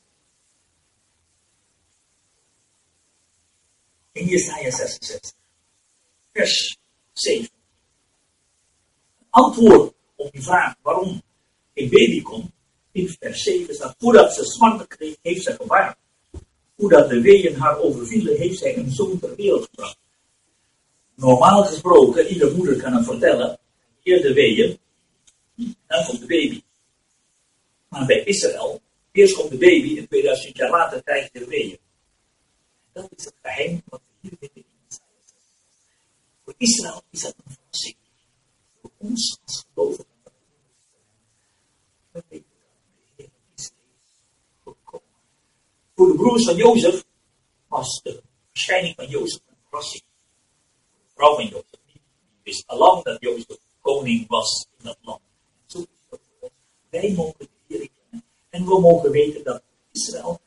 In Jesaja 66, vers 7. Antwoord op die vraag waarom een baby komt, in vers 7 staat, voordat ze smarten kreeg, heeft ze gewaard. Voordat de weeën haar overvielen, heeft zij een zoon ter wereld gebracht. Normaal gesproken, iedere moeder kan het vertellen, eerst de weeën, dan komt de baby. Maar bij Israël, eerst komt de baby en 2000 jaar later krijg je de weeën. Dat is het geheim wat we hier vinden in Isaiah. Voor Israël is dat een verrassing. Voor ons als gelovigen. We weten dat de Heer is gekomen. Voor de broers van Jozef was de verschijning van Jozef een verrassing vrouw van Jozef. Die wist allang dat Jozef koning was in dat land. Zo is het voor ons. Wij mogen de Heer kennen. En we mogen weten dat Israël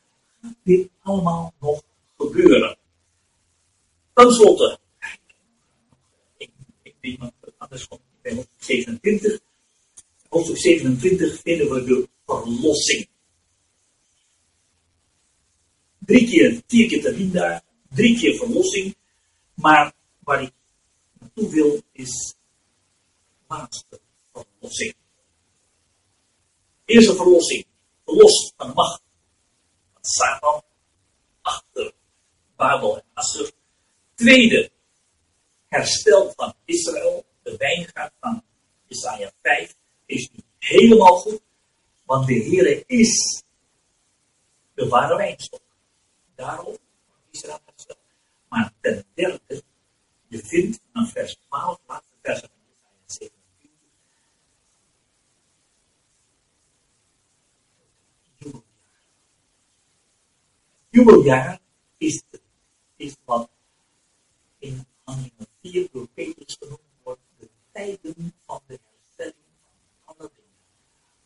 dit allemaal nog gebeuren. Ten slotte. Ik, ik denk dat het anders komt. Bij hoofdstuk 27. Hoofdstuk 27 vinden we de verlossing. Drie keer, vier keer te daar, drie keer verlossing. Maar waar ik naartoe wil is laatste verlossing. Eerste verlossing, verlost van macht van Satan achter Babel en Assur. Tweede, herstel van Israël, de wijngaard van Isaiah 5, is nu helemaal goed, want de Heer is de ware wijnstok. Daarom Israël hersteld. Maar ten derde, je vindt aan vers 12, laatste vers van Jesaja 27. Jubeljaar is, is wat in handelingen 4 door Petrus genoemd wordt de tijden van de herstelling van alle dingen.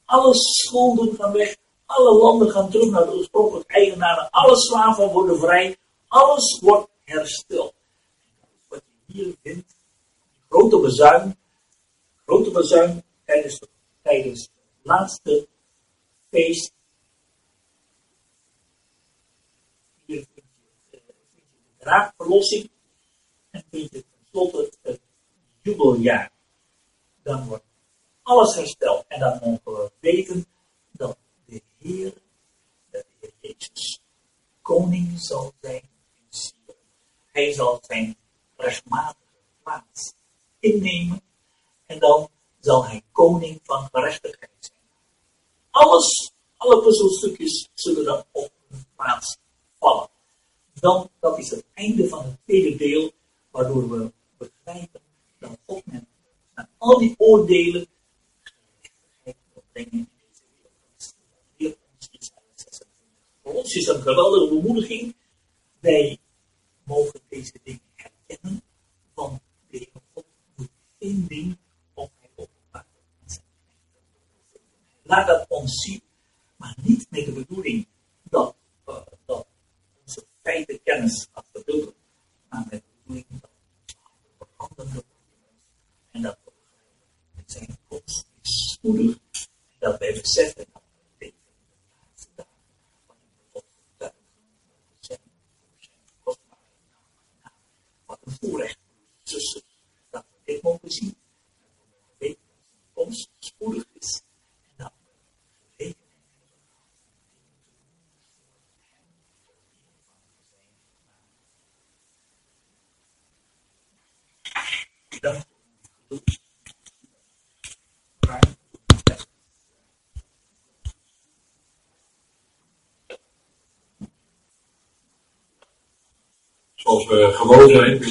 Alle schulden gaan weg, alle landen gaan terug naar de oorspronkelijke eigenaren, alle slaven worden vrij, alles wordt hersteld hier vindt, grote bezuin, grote bezuin tijdens, tijdens het laatste feest. Hier vind je, uh, vind je de draagverlossing en vind je tenslotte het jubeljaar. Dan wordt alles hersteld en dan mogen we weten dat de Heer, dat de Heer Jezus, koning zal zijn in. Hij zal zijn rechtmatige plaats innemen. En dan zal hij koning van gerechtigheid zijn. Alles, alle puzzelstukjes zullen dan op hun plaats vallen. Dan, dat is het einde van het tweede deel, waardoor we begrijpen dat God met, al die oordelen gerechtigheid wil brengen in deze wereld. Dat leert ons Isaiah 26. Voor ons is dat een geweldige bemoediging. Wij mogen deze dingen want de Heer God één ding op hij openbaar. Laat dat ons zien, maar niet met de bedoeling dat, uh, dat onze feitenkennis achterdoen, maar met de bedoeling dat we veranderen en dat we zijn komst is spoedig dat wij beseffen dat we leven in de laatste dagen waarin we God getuigen mogen zijn voor zijn kostbare naam. Wat een voorrecht, zussen, dat we zien. Dat zijn komst spoedig is. Dat. Zoals we gewoon zijn,